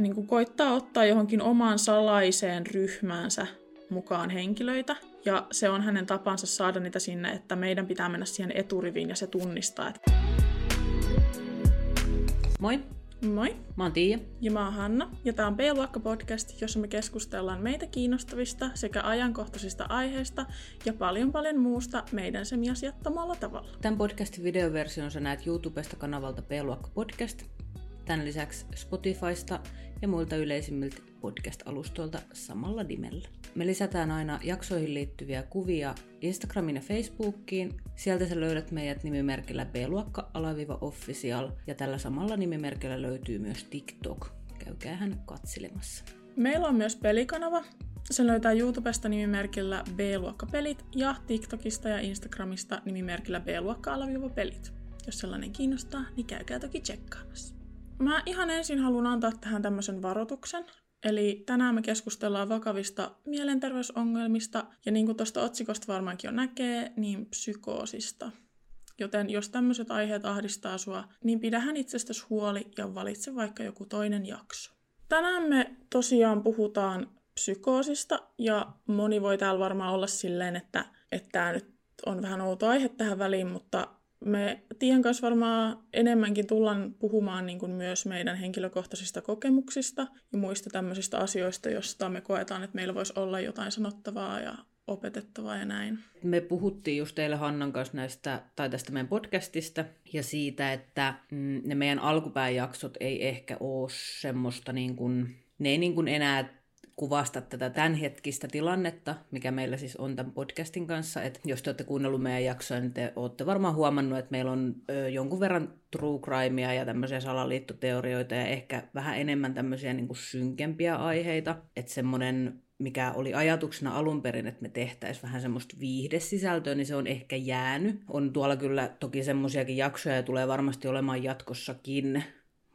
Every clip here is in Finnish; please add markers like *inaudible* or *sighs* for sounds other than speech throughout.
niin kuin koittaa ottaa johonkin omaan salaiseen ryhmäänsä mukaan henkilöitä. Ja se on hänen tapansa saada niitä sinne, että meidän pitää mennä siihen eturiviin ja se tunnistaa. Että... Moi, Moi! mä oon Tiia. Ja mä oon Hanna, ja tää on B-luokka podcast, jossa me keskustellaan meitä kiinnostavista sekä ajankohtaisista aiheista ja paljon paljon muusta meidän semiasiattomalla tavalla. Tämän podcastin videoversion sä näet YouTubesta kanavalta B-luokka podcast, tämän lisäksi Spotifysta ja muilta yleisimmiltä podcast-alustoilta samalla nimellä. Me lisätään aina jaksoihin liittyviä kuvia Instagramiin ja Facebookiin. Sieltä sä löydät meidät nimimerkillä b-luokka-official ja tällä samalla nimimerkillä löytyy myös TikTok. Käykää hän katselemassa. Meillä on myös pelikanava. Se löytää YouTubesta nimimerkillä B-luokkapelit ja TikTokista ja Instagramista nimimerkillä B-luokka-pelit. Jos sellainen kiinnostaa, niin käykää toki tsekkaamassa. Mä ihan ensin haluan antaa tähän tämmöisen varoituksen. Eli tänään me keskustellaan vakavista mielenterveysongelmista ja niin kuin tuosta otsikosta varmaankin jo näkee, niin psykoosista. Joten jos tämmöiset aiheet ahdistaa sua, niin pidähän itsestäsi huoli ja valitse vaikka joku toinen jakso. Tänään me tosiaan puhutaan psykoosista ja moni voi täällä varmaan olla silleen, että että tämä nyt on vähän outo aihe tähän väliin, mutta me Tiian kanssa varmaan enemmänkin tullaan puhumaan niin kuin myös meidän henkilökohtaisista kokemuksista ja muista tämmöisistä asioista, joista me koetaan, että meillä voisi olla jotain sanottavaa ja opetettavaa ja näin. Me puhuttiin just teille Hannan kanssa näistä, tai tästä meidän podcastista ja siitä, että mm, ne meidän alkupääjaksot ei ehkä ole semmoista niin kuin, ne ei niin kuin enää kuvasta tätä tämänhetkistä tilannetta, mikä meillä siis on tämän podcastin kanssa. Et jos te olette kuunnellut meidän jaksoa, niin te olette varmaan huomannut, että meillä on ö, jonkun verran true crimea ja tämmöisiä salaliittoteorioita ja ehkä vähän enemmän tämmöisiä niin kuin synkempiä aiheita. Että semmoinen mikä oli ajatuksena alun perin, että me tehtäisiin vähän semmoista viihdesisältöä, niin se on ehkä jäänyt. On tuolla kyllä toki semmoisiakin jaksoja ja tulee varmasti olemaan jatkossakin,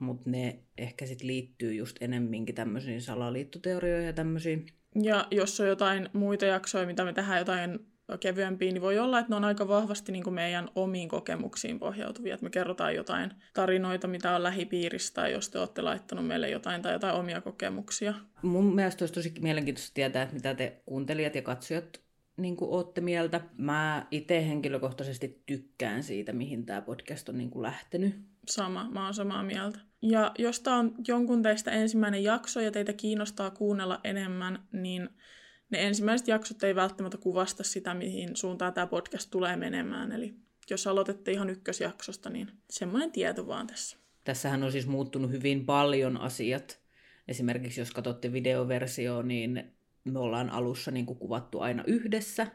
mutta ne ehkä sitten liittyy just enemminkin tämmöisiin salaliittoteorioihin ja tämmöisiin. Ja jos on jotain muita jaksoja, mitä me tehdään jotain kevyempiä, niin voi olla, että ne on aika vahvasti niin kuin meidän omiin kokemuksiin pohjautuvia. Että me kerrotaan jotain tarinoita, mitä on lähipiiristä, jos te olette laittanut meille jotain tai jotain omia kokemuksia. Mun mielestä olisi tosi mielenkiintoista tietää, että mitä te kuuntelijat ja katsojat niin kuin ootte mieltä. Mä itse henkilökohtaisesti tykkään siitä, mihin tämä podcast on niin kuin lähtenyt. Sama, mä oon samaa mieltä. Ja jos tämä on jonkun teistä ensimmäinen jakso ja teitä kiinnostaa kuunnella enemmän, niin ne ensimmäiset jaksot ei välttämättä kuvasta sitä, mihin suuntaan tämä podcast tulee menemään. Eli jos aloitette ihan ykkösjaksosta, niin semmoinen tieto vaan tässä. Tässähän on siis muuttunut hyvin paljon asiat. Esimerkiksi jos katsotte videoversio, niin me ollaan alussa niin kuin kuvattu aina yhdessä.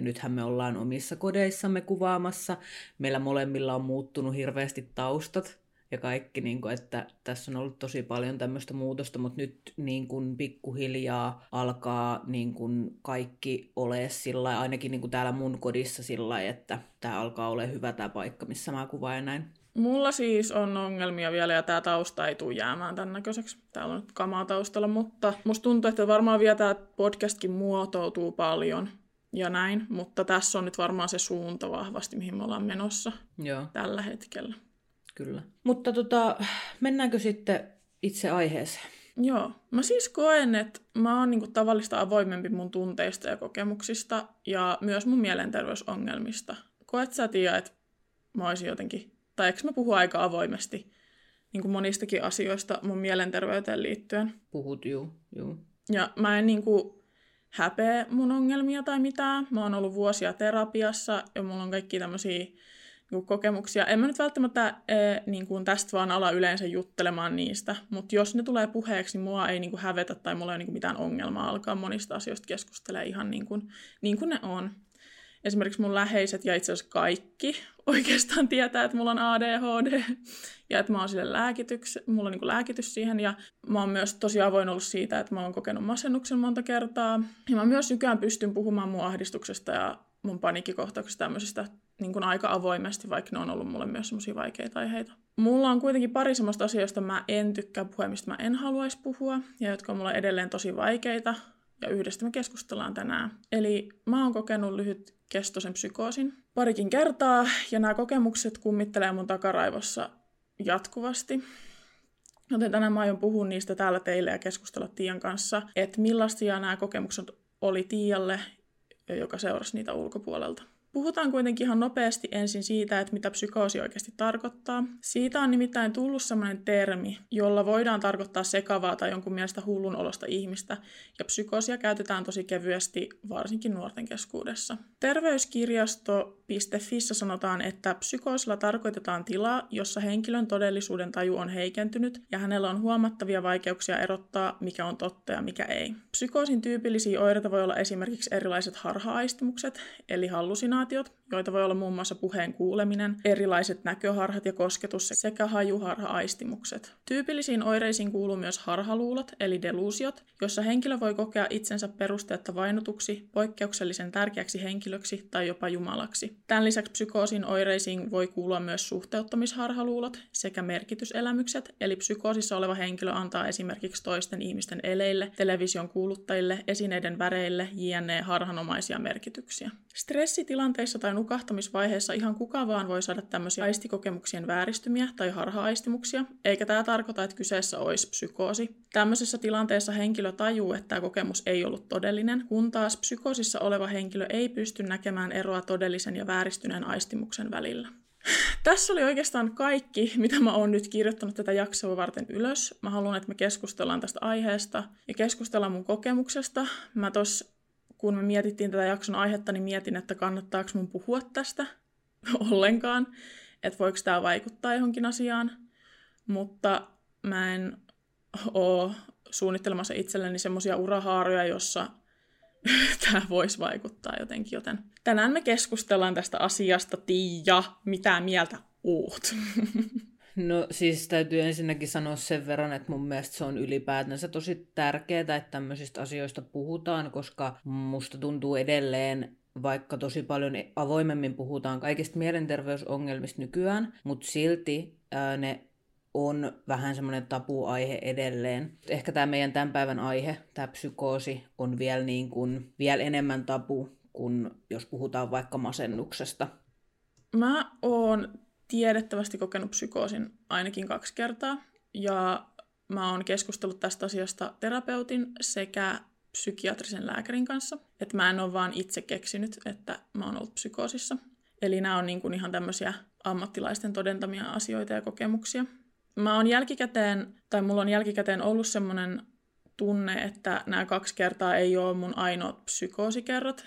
Ja nythän me ollaan omissa kodeissamme kuvaamassa. Meillä molemmilla on muuttunut hirveästi taustat ja kaikki, niin kuin, että tässä on ollut tosi paljon tämmöistä muutosta, mutta nyt niin kuin pikkuhiljaa alkaa niin kuin kaikki ole sillä ainakin niin kuin täällä mun kodissa sillä että tämä alkaa olla hyvä tämä paikka, missä mä kuvaan ja näin. Mulla siis on ongelmia vielä ja tämä tausta ei tule jäämään tämän näköiseksi. Täällä on nyt kamaa taustalla, mutta musta tuntuu, että varmaan vielä tämä podcastkin muotoutuu paljon ja näin, mutta tässä on nyt varmaan se suunta vahvasti, mihin me ollaan menossa Joo, tällä hetkellä. kyllä. Mutta tota, mennäänkö sitten itse aiheeseen? Joo. Mä siis koen, että mä oon niinku tavallista avoimempi mun tunteista ja kokemuksista ja myös mun mielenterveysongelmista. Koet sä, Tiia, että mä oisin jotenkin, tai eikö mä puhu aika avoimesti niin kuin monistakin asioista mun mielenterveyteen liittyen. Puhut, juu, juu. Ja mä en niinku häpeä mun ongelmia tai mitään. Mä oon ollut vuosia terapiassa ja mulla on kaikki tämmöisiä niin kokemuksia. En mä nyt välttämättä e, niin kuin tästä vaan ala yleensä juttelemaan niistä, mutta jos ne tulee puheeksi, niin mua ei niin kuin hävetä tai mulla ei ole niin kuin mitään ongelmaa alkaa monista asioista keskustelemaan ihan niin kuin, niin kuin ne on. Esimerkiksi mun läheiset ja itse asiassa kaikki *laughs* oikeastaan tietää, että mulla on ADHD ja että mä oon sille lääkityks, mulla on niin lääkitys siihen ja mä oon myös tosi avoin ollut siitä, että mä oon kokenut masennuksen monta kertaa. Ja mä myös nykyään pystyn puhumaan mun ahdistuksesta ja mun paniikkikohtauksista tämmöisistä niin kuin aika avoimesti, vaikka ne on ollut mulle myös semmoisia vaikeita aiheita. Mulla on kuitenkin pari semmoista asioista, mä en tykkää puhua, mistä mä en haluaisi puhua, ja jotka on mulle edelleen tosi vaikeita, ja yhdestä me keskustellaan tänään. Eli mä oon kokenut lyhyt kestoisen psykoosin parikin kertaa, ja nämä kokemukset kummittelee mun takaraivossa jatkuvasti. Joten tänään mä aion puhua niistä täällä teille ja keskustella Tiian kanssa, että millaisia nämä kokemukset oli Tiialle, joka seurasi niitä ulkopuolelta. Puhutaan kuitenkin ihan nopeasti ensin siitä, että mitä psykoosi oikeasti tarkoittaa. Siitä on nimittäin tullut sellainen termi, jolla voidaan tarkoittaa sekavaa tai jonkun mielestä hullun olosta ihmistä, ja psykoosia käytetään tosi kevyesti varsinkin nuorten keskuudessa. Terveyskirjasto.fissä sanotaan, että psykoosilla tarkoitetaan tilaa, jossa henkilön todellisuuden taju on heikentynyt ja hänellä on huomattavia vaikeuksia erottaa, mikä on totta ja mikä ei. Psykoosin tyypillisiä oireita voi olla esimerkiksi erilaiset harha-aistimukset, eli hallusinaatiot, kombinaatiot, joita voi olla muun muassa puheen kuuleminen, erilaiset näköharhat ja kosketus sekä hajuharha-aistimukset. Tyypillisiin oireisiin kuuluu myös harhaluulot, eli delusiot, jossa henkilö voi kokea itsensä perusteetta vainotuksi, poikkeuksellisen tärkeäksi henkilöksi tai jopa jumalaksi. Tämän lisäksi psykoosin oireisiin voi kuulua myös suhteuttomisharhaluulot sekä merkityselämykset, eli psykoosissa oleva henkilö antaa esimerkiksi toisten ihmisten eleille, television kuuluttajille, esineiden väreille, jne. harhanomaisia merkityksiä. Stressitilan tilanteissa tai nukahtamisvaiheessa ihan kuka vaan voi saada tämmöisiä aistikokemuksien vääristymiä tai harha-aistimuksia, eikä tämä tarkoita, että kyseessä olisi psykoosi. Tämmöisessä tilanteessa henkilö tajuu, että tämä kokemus ei ollut todellinen, kun taas psykoosissa oleva henkilö ei pysty näkemään eroa todellisen ja vääristyneen aistimuksen välillä. *sighs* Tässä oli oikeastaan kaikki, mitä mä oon nyt kirjoittanut tätä jaksoa varten ylös. Mä haluan, että me keskustellaan tästä aiheesta ja keskustellaan mun kokemuksesta. Mä tos kun me mietittiin tätä jakson aihetta, niin mietin, että kannattaako mun puhua tästä *laughs* ollenkaan, että voiko tämä vaikuttaa johonkin asiaan, mutta mä en ole suunnittelemassa itselleni semmoisia urahaaroja, jossa *laughs* tämä voisi vaikuttaa jotenkin, joten tänään me keskustellaan tästä asiasta. Tiia, mitä mieltä oot? *laughs* No siis täytyy ensinnäkin sanoa sen verran, että mun mielestä se on ylipäätänsä tosi tärkeää, että tämmöisistä asioista puhutaan, koska musta tuntuu edelleen, vaikka tosi paljon avoimemmin puhutaan kaikista mielenterveysongelmista nykyään, mutta silti ää, ne on vähän semmoinen tapuaihe edelleen. Ehkä tämä meidän tämän päivän aihe, tämä psykoosi, on vielä, niin kuin, vielä enemmän tapu kuin jos puhutaan vaikka masennuksesta. Mä oon tiedettävästi kokenut psykoosin ainakin kaksi kertaa. Ja mä oon keskustellut tästä asiasta terapeutin sekä psykiatrisen lääkärin kanssa. Että mä en ole vaan itse keksinyt, että mä oon ollut psykoosissa. Eli nämä on niin kuin ihan tämmöisiä ammattilaisten todentamia asioita ja kokemuksia. Mä oon jälkikäteen, tai mulla on jälkikäteen ollut semmoinen tunne, että nämä kaksi kertaa ei ole mun ainoat psykoosikerrot,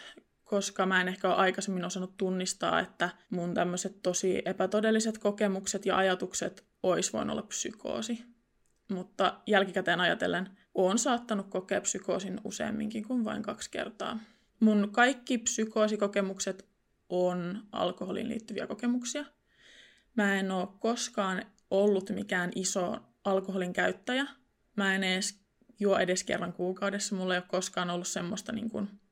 koska mä en ehkä ole aikaisemmin osannut tunnistaa, että mun tämmöiset tosi epätodelliset kokemukset ja ajatukset olisi voinut olla psykoosi. Mutta jälkikäteen ajatellen olen saattanut kokea psykoosin useamminkin kuin vain kaksi kertaa. Mun kaikki psykoosikokemukset on alkoholiin liittyviä kokemuksia. Mä en ole koskaan ollut mikään iso alkoholin käyttäjä. Mä en edes juo edes kerran kuukaudessa. Mulla ei ole koskaan ollut semmoista niin kuin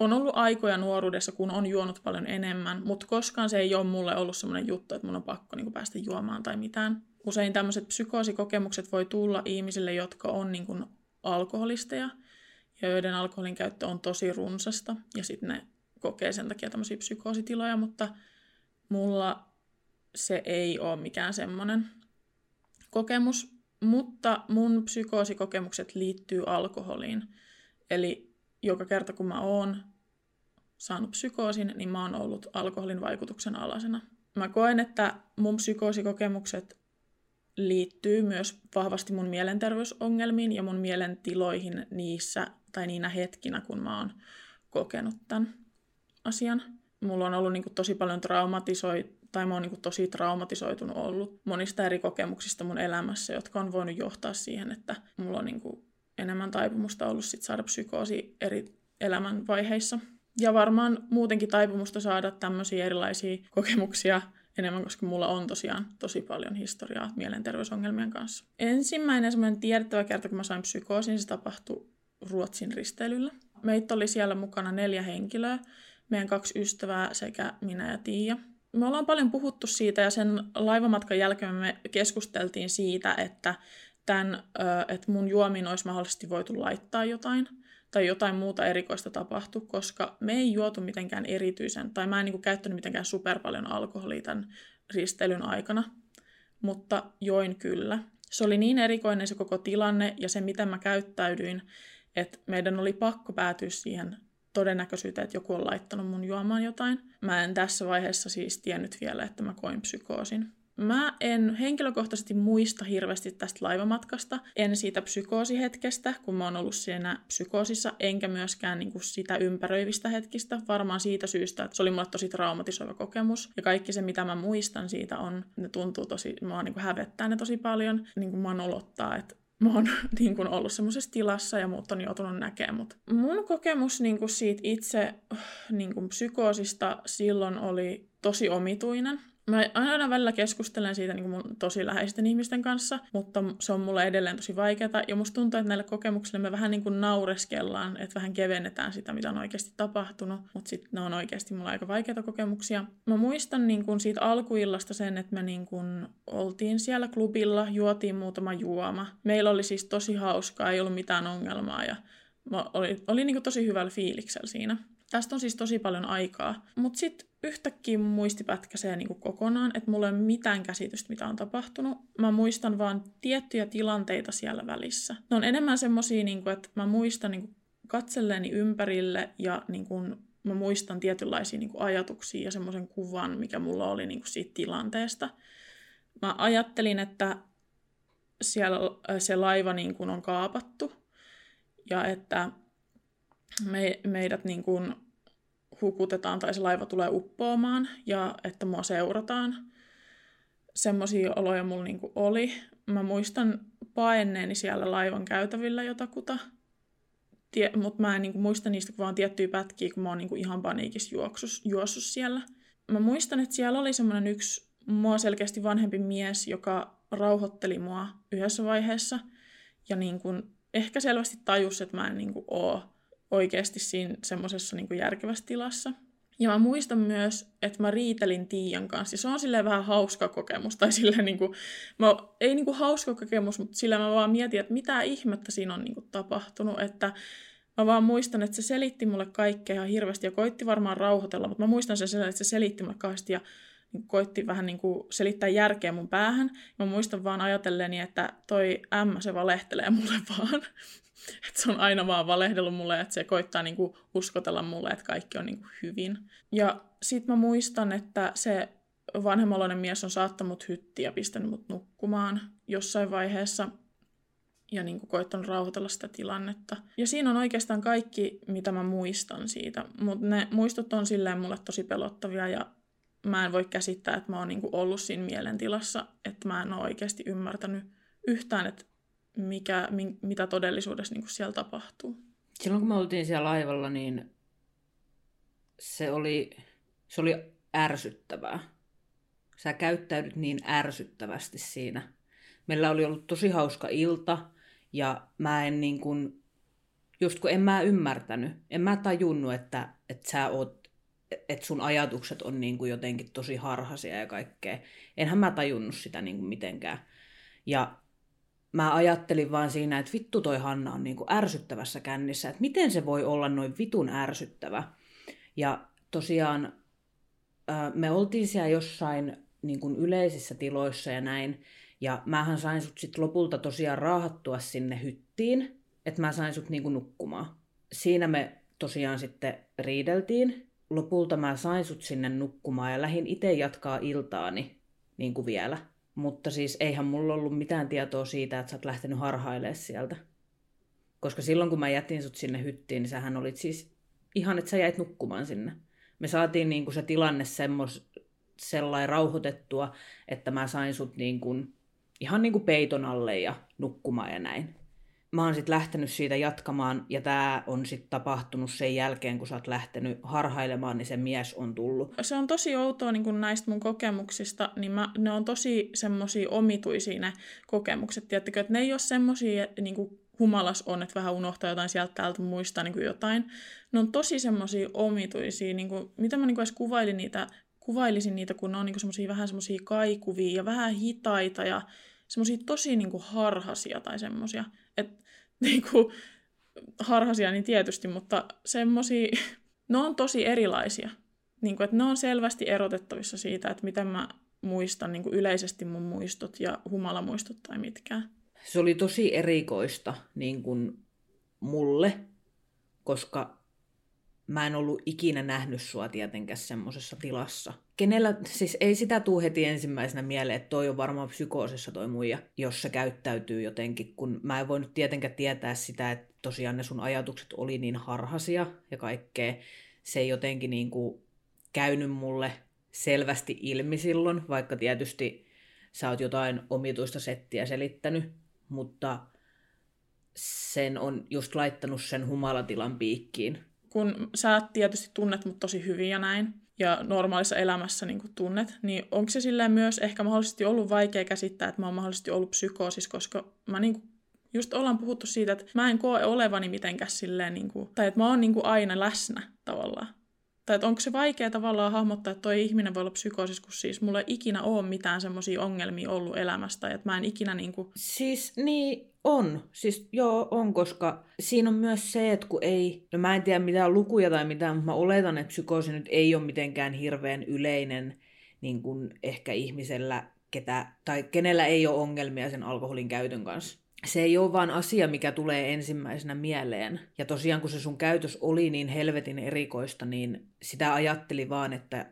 on ollut aikoja nuoruudessa, kun on juonut paljon enemmän, mutta koskaan se ei ole mulle ollut semmoinen juttu, että mun on pakko niin kuin, päästä juomaan tai mitään. Usein tämmöiset psykoosikokemukset voi tulla ihmisille, jotka on niin kuin, alkoholisteja ja joiden alkoholin käyttö on tosi runsasta ja sitten ne kokee sen takia tämmöisiä psykoositiloja, mutta mulla se ei ole mikään semmoinen kokemus, mutta mun psykoosikokemukset liittyy alkoholiin. Eli joka kerta kun mä oon saanut psykoosin, niin mä oon ollut alkoholin vaikutuksen alasena. Mä koen, että mun psykoosikokemukset liittyy myös vahvasti mun mielenterveysongelmiin ja mun mielentiloihin niissä tai niinä hetkinä, kun mä oon kokenut tämän asian. Mulla on ollut niin kuin, tosi paljon traumatisoi, tai mä oon niin kuin, tosi traumatisoitunut ollut monista eri kokemuksista mun elämässä, jotka on voinut johtaa siihen, että mulla on niin kuin, enemmän taipumusta ollut sit saada psykoosi eri elämänvaiheissa. Ja varmaan muutenkin taipumusta saada tämmöisiä erilaisia kokemuksia enemmän, koska mulla on tosiaan tosi paljon historiaa mielenterveysongelmien kanssa. Ensimmäinen semmoinen tiedettävä kerta, kun mä sain psykoosin, se tapahtui Ruotsin risteilyllä. Meitä oli siellä mukana neljä henkilöä, meidän kaksi ystävää sekä minä ja Tiia. Me ollaan paljon puhuttu siitä ja sen laivamatkan jälkeen me keskusteltiin siitä, että tämän, että mun juomiin olisi mahdollisesti voitu laittaa jotain tai jotain muuta erikoista tapahtu, koska me ei juotu mitenkään erityisen, tai mä en niin käyttänyt mitenkään super paljon alkoholia tämän risteilyn aikana, mutta join kyllä. se oli niin erikoinen se koko tilanne ja se, miten mä käyttäydyin, että meidän oli pakko päätyä siihen todennäköisyyteen, että joku on laittanut mun juomaan jotain. Mä en tässä vaiheessa siis tiennyt vielä, että mä koin psykoosin. Mä en henkilökohtaisesti muista hirveästi tästä laivamatkasta, en siitä psykoosihetkestä, kun mä oon ollut siinä psykoosissa, enkä myöskään niin kuin sitä ympäröivistä hetkistä, varmaan siitä syystä, että se oli mulle tosi traumatisoiva kokemus. Ja kaikki se, mitä mä muistan siitä on, ne tuntuu tosi, mä niin kuin hävettää ne tosi paljon, niin kuin mä oon olottaa, että mä oon *laughs* niin kuin ollut semmoisessa tilassa ja muut on joutunut näkemään. Mut mun kokemus niin kuin siitä itse niin kuin psykoosista silloin oli tosi omituinen. Mä aina välillä keskustelen siitä niin mun tosi läheisten ihmisten kanssa, mutta se on mulle edelleen tosi vaikeaa. Ja musta tuntuu, että näille kokemuksille me vähän niin kuin naureskellaan, että vähän kevennetään sitä, mitä on oikeasti tapahtunut. Mutta sitten ne on oikeasti mulle aika vaikeita kokemuksia. Mä muistan niin kuin siitä alkuillasta sen, että me niin kuin oltiin siellä klubilla, juotiin muutama juoma. Meillä oli siis tosi hauskaa, ei ollut mitään ongelmaa ja oli, oli niin kuin tosi hyvällä fiiliksellä siinä. Tästä on siis tosi paljon aikaa. Mutta sitten yhtäkkiä muisti pätkäsee niinku kokonaan, että mulla ei ole mitään käsitystä, mitä on tapahtunut. Mä muistan vaan tiettyjä tilanteita siellä välissä. Ne on enemmän semmosia, niinku, että mä muistan niinku, katselleeni ympärille ja niinku, mä muistan tietynlaisia niinku, ajatuksia ja semmoisen kuvan, mikä mulla oli niinku, siitä tilanteesta. Mä ajattelin, että siellä se laiva niin kuin on kaapattu ja että me, meidät niin kuin hukutetaan tai se laiva tulee uppoamaan ja että mua seurataan. Semmoisia oloja mulla niin kuin oli. Mä muistan paenneeni siellä laivan käytävillä jotakuta, Tie, mutta mä en niin kuin, muista niistä vaan tiettyjä pätkiä, kun mä oon niin kuin, ihan paniikissa juoksus, juossut siellä. Mä muistan, että siellä oli semmoinen yksi mua selkeästi vanhempi mies, joka rauhoitteli mua yhdessä vaiheessa ja niin kuin, ehkä selvästi tajus, että mä en niin kuin, oo oikeasti siinä semmoisessa niin järkevässä tilassa. Ja mä muistan myös, että mä riitelin Tiian kanssa. Ja se on silleen vähän hauska kokemus. Tai silleen niin kuin, mä, ei niin kuin hauska kokemus, mutta sillä mä vaan mietin, että mitä ihmettä siinä on niin kuin tapahtunut. Että mä vaan muistan, että se selitti mulle kaikkea ihan hirveästi ja koitti varmaan rauhoitella. Mutta mä muistan sen, että se selitti mulle kauheasti ja niin koitti vähän niin kuin selittää järkeä mun päähän. Mä muistan vaan ajatelleni, että toi ämmä se valehtelee mulle *laughs* vaan. *laughs* että se on aina vaan valehdellut mulle, että se koittaa niinku uskotella mulle, että kaikki on niinku hyvin. Ja sit mä muistan, että se vanhemmaloinen mies on saattanut hyttiä ja pistänyt mut nukkumaan jossain vaiheessa ja niin kuin koittanut rauhoitella sitä tilannetta. Ja siinä on oikeastaan kaikki, mitä mä muistan siitä, mutta ne muistot on silleen mulle tosi pelottavia ja mä en voi käsittää, että mä oon niin kuin ollut siinä mielentilassa, että mä en ole oikeasti ymmärtänyt yhtään, että mikä, mi, mitä todellisuudessa niin siellä tapahtuu. Silloin kun me oltiin siellä laivalla, niin se oli, se oli ärsyttävää. Sä käyttäydyt niin ärsyttävästi siinä. Meillä oli ollut tosi hauska ilta ja mä en niin kuin, just kun en mä ymmärtänyt, en mä tajunnut, että, että sä oot, että sun ajatukset on niin kuin jotenkin tosi harhaisia ja kaikkea. Enhän mä tajunnut sitä niin kuin mitenkään. Ja mä ajattelin vaan siinä, että vittu toi Hanna on niinku ärsyttävässä kännissä, että miten se voi olla noin vitun ärsyttävä. Ja tosiaan me oltiin siellä jossain niin kuin yleisissä tiloissa ja näin, ja mähän sain sut sit lopulta tosiaan raahattua sinne hyttiin, että mä sain sut niin kuin nukkumaan. Siinä me tosiaan sitten riideltiin. Lopulta mä sain sut sinne nukkumaan ja lähdin itse jatkaa iltaani niin kuin vielä. Mutta siis eihän mulla ollut mitään tietoa siitä, että sä oot lähtenyt harhailemaan sieltä. Koska silloin kun mä jätin sut sinne hyttiin, niin sähän olit siis ihan, että sä jäit nukkumaan sinne. Me saatiin niin kuin se tilanne semmos, sellainen rauhoitettua, että mä sain sut niin kuin, ihan niin kuin peiton alle ja nukkumaan ja näin mä oon sitten lähtenyt siitä jatkamaan, ja tämä on sitten tapahtunut sen jälkeen, kun sä oot lähtenyt harhailemaan, niin se mies on tullut. Se on tosi outoa niin kun näistä mun kokemuksista, niin mä, ne on tosi semmosia omituisia ne kokemukset, tiedättekö, että ne ei ole semmosia, niin humalas on, että vähän unohtaa jotain sieltä täältä, muistaa niin jotain. Ne on tosi semmosia omituisia, niin kuin, mitä mä niin edes kuvailin niitä, kuvailisin niitä, kun ne on niin semmosia vähän semmosia kaikuvia ja vähän hitaita ja semmosia tosi niin kuin harhasia tai semmosia. Että *laughs* niin kuin, harhasia niin tietysti, mutta semmosia, *laughs* ne on tosi erilaisia. Niin kuin, että ne on selvästi erotettavissa siitä, että miten mä muista niin kuin yleisesti mun muistot ja humalamuistot tai mitkään. Se oli tosi erikoista niin kuin mulle, koska mä en ollut ikinä nähnyt sua tietenkään semmoisessa tilassa. Kenellä, siis ei sitä tuu heti ensimmäisenä mieleen, että toi on varmaan psykoosissa toi muija, jos se käyttäytyy jotenkin, kun mä en voinut tietenkään tietää sitä, että tosiaan ne sun ajatukset oli niin harhasia ja kaikkea. Se ei jotenkin niin kuin käynyt mulle selvästi ilmi silloin, vaikka tietysti sä oot jotain omituista settiä selittänyt, mutta sen on just laittanut sen humalatilan piikkiin. Kun sä tietysti tunnet mut tosi hyvin ja näin, ja normaalissa elämässä niin tunnet, niin onko se silleen myös ehkä mahdollisesti ollut vaikea käsittää, että mä oon mahdollisesti ollut psykoosis, koska mä niin kuin, just ollaan puhuttu siitä, että mä en koe olevani mitenkään silleen, niin kuin, tai että mä oon niin kuin aina läsnä tavallaan. Tai että onko se vaikea tavallaan hahmottaa, että toi ihminen voi olla psykoosis, kun siis mulla ei ikinä ole mitään semmoisia ongelmia ollut elämästä, että mä en ikinä niinku... Siis niin, on. Siis joo, on, koska siinä on myös se, että kun ei, no mä en tiedä mitään lukuja tai mitään, mutta mä oletan, että psykoosi nyt ei ole mitenkään hirveän yleinen niin kuin ehkä ihmisellä, ketä, tai kenellä ei ole ongelmia sen alkoholin käytön kanssa se ei ole vaan asia, mikä tulee ensimmäisenä mieleen. Ja tosiaan kun se sun käytös oli niin helvetin erikoista, niin sitä ajatteli vaan, että,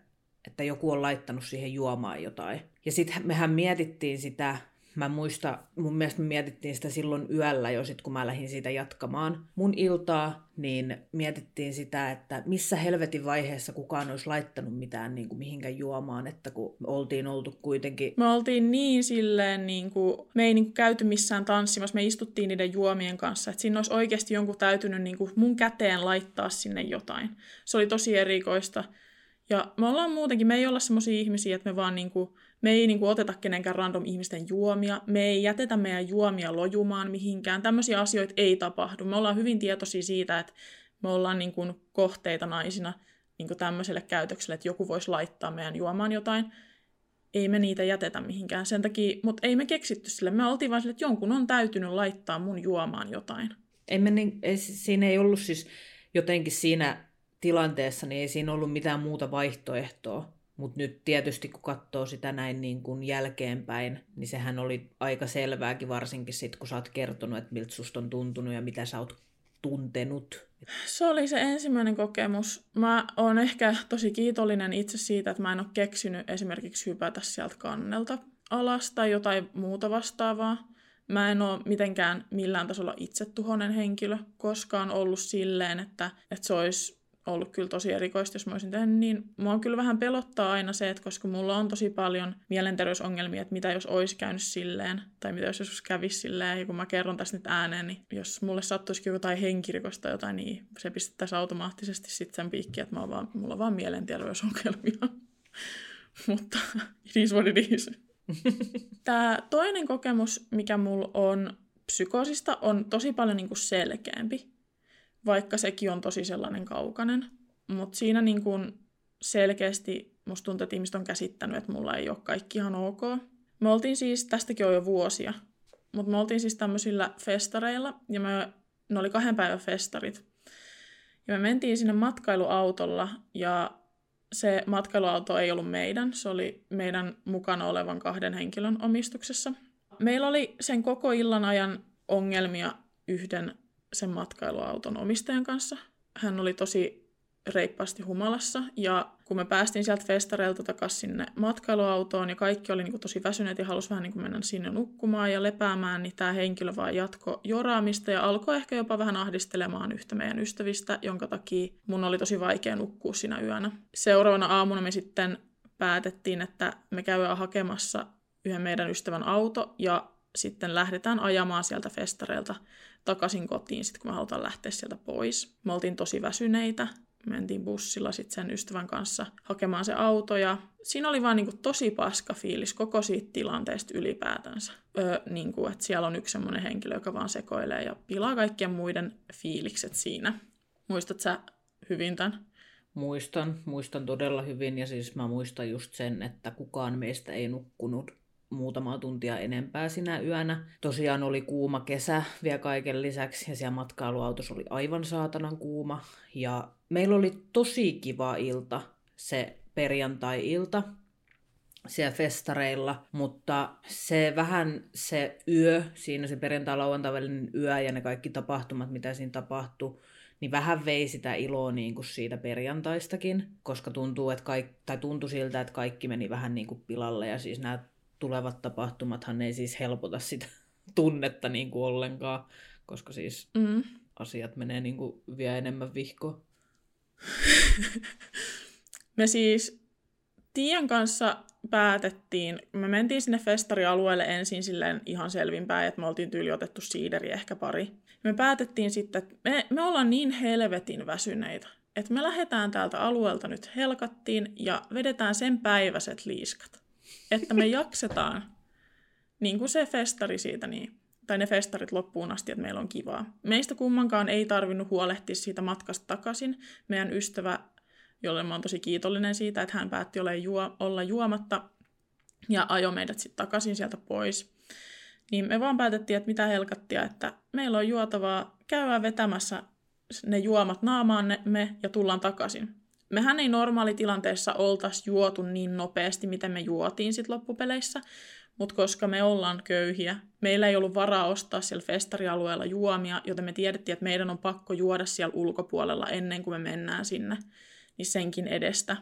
että joku on laittanut siihen juomaan jotain. Ja sitten mehän mietittiin sitä Mä muista, mun mielestä me mietittiin sitä silloin yöllä jo sit, kun mä lähdin siitä jatkamaan mun iltaa, niin mietittiin sitä, että missä helvetin vaiheessa kukaan olisi laittanut mitään niin kuin mihinkään juomaan, että kun me oltiin oltu kuitenkin... Me oltiin niin silleen, niin kuin, me ei niin kuin käyty missään tanssimassa, me istuttiin niiden juomien kanssa, että siinä olisi oikeasti jonkun täytynyt niin kuin mun käteen laittaa sinne jotain. Se oli tosi erikoista. Ja me ollaan muutenkin, me ei olla semmoisia ihmisiä, että me vaan niinku, me ei niinku oteta kenenkään random ihmisten juomia, me ei jätetä meidän juomia lojumaan mihinkään, tämmöisiä asioita ei tapahdu. Me ollaan hyvin tietoisia siitä, että me ollaan niinku kohteita naisina niinku tämmöiselle käytökselle, että joku voisi laittaa meidän juomaan jotain. Ei me niitä jätetä mihinkään sen takia, mutta ei me keksitty sille. Me oltiin vaan sille, että jonkun on täytynyt laittaa mun juomaan jotain. Ei me niin, ei, siinä ei ollut siis jotenkin siinä tilanteessa, niin ei siinä ollut mitään muuta vaihtoehtoa. Mutta nyt tietysti kun katsoo sitä näin niin kuin jälkeenpäin, niin sehän oli aika selvääkin varsinkin sit, kun sä oot kertonut, että miltä susta on tuntunut ja mitä sä oot tuntenut. Se oli se ensimmäinen kokemus. Mä oon ehkä tosi kiitollinen itse siitä, että mä en ole keksinyt esimerkiksi hypätä sieltä kannelta alas tai jotain muuta vastaavaa. Mä en ole mitenkään millään tasolla itsetuhonen henkilö, koskaan ollut silleen, että, että se olisi ollut kyllä tosi erikoista, jos mä olisin tehnyt niin. Mua kyllä vähän pelottaa aina se, että koska mulla on tosi paljon mielenterveysongelmia, että mitä jos olisi käynyt silleen, tai mitä jos joskus kävisi silleen, ja kun mä kerron tästä nyt ääneen, niin jos mulle sattuisikin jotain henkirikosta tai jotain, niin se pistettäisiin automaattisesti sitten sen piikki, että mä oon vaan, mulla on vaan mielenterveysongelmia. *laughs* Mutta it is what it is. *laughs* Tämä toinen kokemus, mikä mulla on psykoosista, on tosi paljon niinku selkeämpi vaikka sekin on tosi sellainen kaukainen. Mutta siinä niin kun selkeästi musta tuntuu, että ihmiset on käsittänyt, että mulla ei ole kaikki ihan ok. Me oltiin siis, tästäkin on jo vuosia, mutta me oltiin siis tämmöisillä festareilla, ja me, ne oli kahden päivän festarit. Ja me mentiin sinne matkailuautolla, ja se matkailuauto ei ollut meidän, se oli meidän mukana olevan kahden henkilön omistuksessa. Meillä oli sen koko illan ajan ongelmia yhden sen matkailuauton omistajan kanssa. Hän oli tosi reippaasti humalassa ja kun me päästiin sieltä festareilta takaisin sinne matkailuautoon ja kaikki oli niin tosi väsyneet ja halusi vähän niin mennä sinne nukkumaan ja lepäämään, niin tämä henkilö vaan jatko joraamista ja alkoi ehkä jopa vähän ahdistelemaan yhtä meidän ystävistä, jonka takia mun oli tosi vaikea nukkua siinä yönä. Seuraavana aamuna me sitten päätettiin, että me käydään hakemassa yhden meidän ystävän auto ja sitten lähdetään ajamaan sieltä festareilta takaisin kotiin, sit kun me halutaan lähteä sieltä pois. Me oltiin tosi väsyneitä, mentiin bussilla sitten sen ystävän kanssa hakemaan se auto ja siinä oli vaan niinku tosi paska fiilis koko siitä tilanteesta ylipäätänsä. Öö, niinku, että siellä on yksi semmoinen henkilö, joka vaan sekoilee ja pilaa kaikkien muiden fiilikset siinä. Muistat sä hyvin tämän? Muistan, muistan todella hyvin ja siis mä muistan just sen, että kukaan meistä ei nukkunut muutamaa tuntia enempää sinä yönä. Tosiaan oli kuuma kesä vielä kaiken lisäksi ja siellä matkailuautossa oli aivan saatanan kuuma. Ja meillä oli tosi kiva ilta, se perjantai-ilta. siellä festareilla, mutta se vähän se yö, siinä se perjantai-lauantai välinen yö ja ne kaikki tapahtumat, mitä siinä tapahtui, niin vähän vei sitä iloa niin kuin siitä perjantaistakin, koska tuntuu, että kaik, tai tuntui siltä, että kaikki meni vähän niin kuin pilalle ja siis nämä tulevat tapahtumathan ei siis helpota sitä *laughs* tunnetta niin kuin ollenkaan, koska siis mm. asiat menee niin kuin vielä enemmän vihkoon. *laughs* Me siis Tiian kanssa päätettiin, me mentiin sinne festarialueelle ensin silleen ihan selvinpäin, että me oltiin tyyli otettu siideri ehkä pari. Me päätettiin sitten, että me, me ollaan niin helvetin väsyneitä, että me lähdetään täältä alueelta nyt helkattiin ja vedetään sen päiväiset liiskat. Että me jaksetaan, niin kuin se festari siitä, niin, tai ne festarit loppuun asti, että meillä on kivaa. Meistä kummankaan ei tarvinnut huolehtia siitä matkasta takaisin. Meidän ystävä jolle mä oon tosi kiitollinen siitä, että hän päätti olla, juo, olla juomatta ja ajoi meidät sitten takaisin sieltä pois. Niin me vaan päätettiin, että mitä helkattia, että meillä on juotavaa, käydään vetämässä ne juomat naamaan ne, me ja tullaan takaisin. Mehän ei normaalitilanteessa oltaisi juotu niin nopeasti, miten me juotiin sitten loppupeleissä, mutta koska me ollaan köyhiä, meillä ei ollut varaa ostaa siellä festarialueella juomia, joten me tiedettiin, että meidän on pakko juoda siellä ulkopuolella ennen kuin me mennään sinne niin senkin edestä.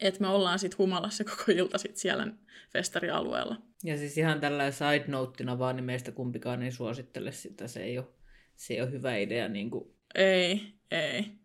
Että me ollaan sitten humalassa koko ilta sit siellä festarialueella. Ja siis ihan tällä side noteina vaan, niin meistä kumpikaan ei suosittele sitä. Se ei ole, se ei ole hyvä idea. Niin kuin... Ei, ei.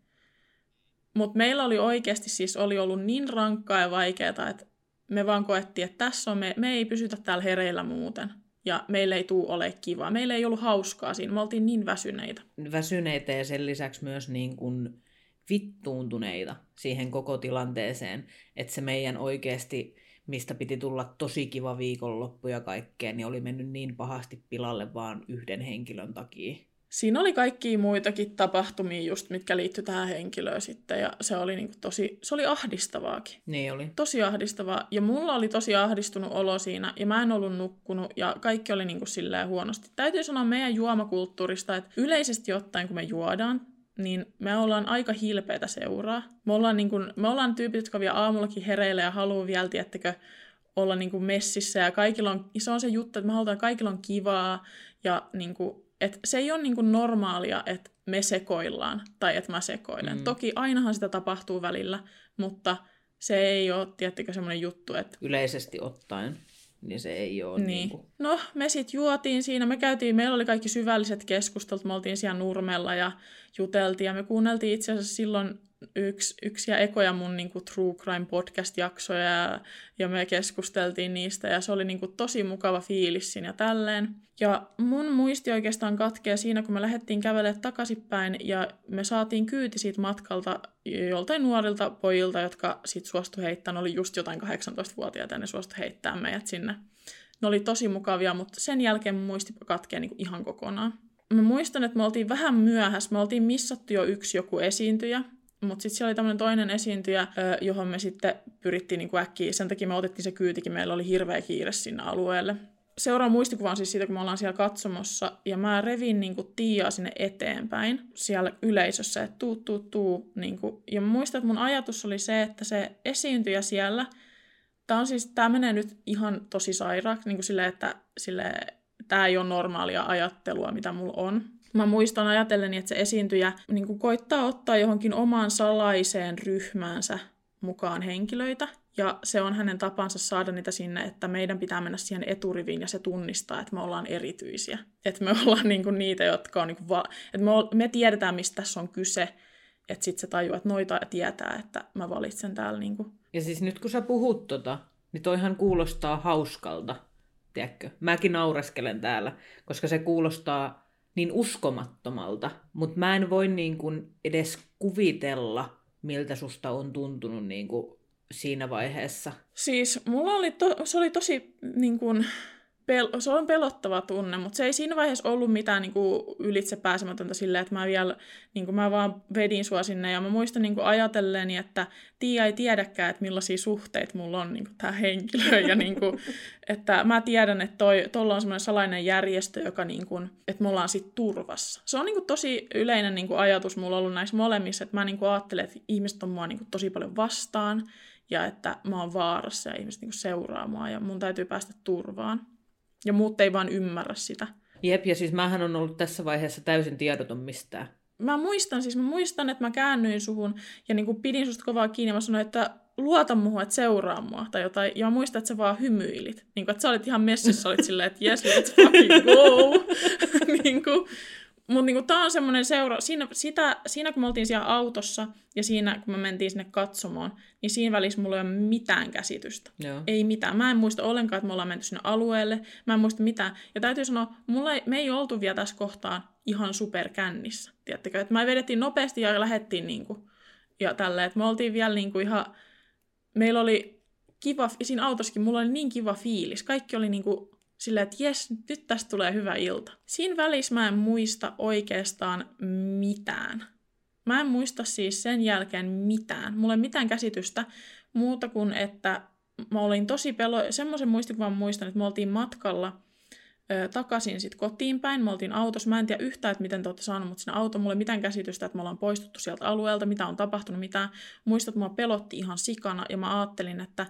Mutta meillä oli oikeasti siis oli ollut niin rankkaa ja vaikeaa, että me vaan koettiin, että tässä on me, me ei pysytä täällä hereillä muuten. Ja meillä ei tule ole kivaa. Meillä ei ollut hauskaa siinä. Me oltiin niin väsyneitä. Väsyneitä ja sen lisäksi myös niin kuin vittuuntuneita siihen koko tilanteeseen, että se meidän oikeasti, mistä piti tulla tosi kiva viikonloppu ja kaikkea, niin oli mennyt niin pahasti pilalle vaan yhden henkilön takia. Siinä oli kaikki muitakin tapahtumia just, mitkä liittyi tähän henkilöön sitten, ja se oli niinku tosi, se oli ahdistavaakin. Niin oli. Tosi ahdistavaa, ja mulla oli tosi ahdistunut olo siinä, ja mä en ollut nukkunut, ja kaikki oli niinku silleen huonosti. Täytyy sanoa meidän juomakulttuurista, että yleisesti ottaen, kun me juodaan, niin me ollaan aika hilpeitä seuraa. Me ollaan, niin kun, me ollaan tyypit, jotka vielä aamullakin hereillä ja haluaa vielä, tiettäkö, olla niin kuin messissä ja kaikilla on, se on se juttu, että me halutaan, kaikilla on kivaa ja niin kuin, että se ei ole niin kuin normaalia, että me sekoillaan tai että mä sekoilen. Mm. Toki ainahan sitä tapahtuu välillä, mutta se ei ole, tiettäkö, semmoinen juttu, että... Yleisesti ottaen niin se ei ole niin. niin kuin... No, me sitten juotiin siinä, me käytiin, meillä oli kaikki syvälliset keskustelut, me oltiin siellä nurmella ja juteltiin ja me kuunneltiin itse asiassa silloin yksi, yksi ja ekoja mun niin kuin, True Crime podcast-jaksoja ja, ja me keskusteltiin niistä ja se oli niin kuin, tosi mukava fiilis siinä tälleen. Ja mun muisti oikeastaan katkea siinä, kun me lähdettiin kävelemään takaisinpäin ja me saatiin kyyti siitä matkalta joltain nuorilta pojilta, jotka sit suostu heittämään, oli just jotain 18-vuotiaita ja ne suostu heittämään meidät sinne. Ne oli tosi mukavia, mutta sen jälkeen mun muisti katkea niin ihan kokonaan. Mä muistan, että me oltiin vähän myöhässä, me oltiin missattu jo yksi joku esiintyjä, mutta sitten siellä oli tämmöinen toinen esiintyjä, johon me sitten pyrittiin niin äkkiä, sen takia me otettiin se kyytikin, meillä oli hirveä kiire sinne alueelle. Seuraava muistikuva on siis siitä, kun me ollaan siellä katsomossa, ja mä revin niin kuin Tiiaa sinne eteenpäin siellä yleisössä, että tuu, tuu, tuu. Niin kuin. Ja mä muistan, että mun ajatus oli se, että se esiintyjä siellä, tämä on siis, menee nyt ihan tosi sairaaksi, niin kuin silleen, että silleen, tämä ei ole normaalia ajattelua, mitä mulla on. Mä muistan ajatelleni, että se esiintyjä niin kuin koittaa ottaa johonkin omaan salaiseen ryhmäänsä mukaan henkilöitä, ja se on hänen tapansa saada niitä sinne, että meidän pitää mennä siihen eturiviin ja se tunnistaa, että me ollaan erityisiä. Että me *laughs* ollaan niinku niitä, jotka on... Niinku va- että me, ol- me tiedetään, mistä tässä on kyse. Että sitten se tajuaa, että noita tietää, että mä valitsen täällä. Niinku. Ja siis nyt kun sä puhut tota, niin toihan kuulostaa hauskalta, tiedätkö? Mäkin naureskelen täällä, koska se kuulostaa niin uskomattomalta, mutta mä en voi niin kuin edes kuvitella, miltä susta on tuntunut niin kuin siinä vaiheessa. Siis mulla oli, to, se oli tosi niin kuin, pel- se on pelottava tunne, mutta se ei siinä vaiheessa ollut mitään niin kuin, ylitse pääsemätöntä silleen, että mä vielä, niin kuin, mä vaan vedin sua sinne ja mä muistan niin kuin, ajatelleeni, että Tiia ei tiedäkään, että millaisia suhteita mulla on niin kuin, tämä henkilö ja niin kuin, *laughs* että mä tiedän, että toi, tuolla on semmoinen salainen järjestö, joka niin kuin, että me ollaan sit turvassa. Se on niin kuin, tosi yleinen niin kuin, ajatus mulla ollut näissä molemmissa, että mä niin kuin, ajattelen, että ihmiset on mua niin kuin, tosi paljon vastaan ja että mä oon vaarassa ja ihmiset niin kuin, seuraa mua ja mun täytyy päästä turvaan. Ja muut ei vaan ymmärrä sitä. Jep, ja siis mähän on ollut tässä vaiheessa täysin tiedoton mistään. Mä muistan, siis mä muistan, että mä käännyin suhun ja niin kuin pidin susta kovaa kiinni. Mä sanoin, että luota muuhun, että seuraa mua tai jotain. Ja mä muistan, että sä vaan hymyilit. Niin kuin, että sä olit ihan messissä, olit silleen, että yes, let's fucking go. *laughs* niin kuin, mutta niinku, tämä on semmoinen seura... Siinä, sitä, siinä kun me oltiin siellä autossa ja siinä kun me mentiin sinne katsomaan, niin siinä välissä mulla ei ole mitään käsitystä. Joo. Ei mitään. Mä en muista ollenkaan, että me ollaan menty sinne alueelle. Mä en muista mitään. Ja täytyy sanoa, mulla ei, me ei oltu vielä tässä kohtaan ihan superkännissä. Tiedättekö? Että me vedettiin nopeasti ja lähettiin niinku, ja tälleen. Että me oltiin vielä niinku ihan... Meillä oli kiva, siinä autossakin mulla oli niin kiva fiilis. Kaikki oli niinku Silleen, että jes, nyt tästä tulee hyvä ilta. Siinä välissä mä en muista oikeastaan mitään. Mä en muista siis sen jälkeen mitään. Mulla ei mitään käsitystä muuta kuin, että mä olin tosi pelo... Semmoisen muistikuvan muistan, että me oltiin matkalla ö, takaisin sitten kotiin päin. Me oltiin autossa. Mä en tiedä yhtään, että miten te olette saanut mut sinne autoon. Mulla ei mitään käsitystä, että me ollaan poistuttu sieltä alueelta, mitä on tapahtunut, mitä. Muistat, että mua pelotti ihan sikana ja mä ajattelin, että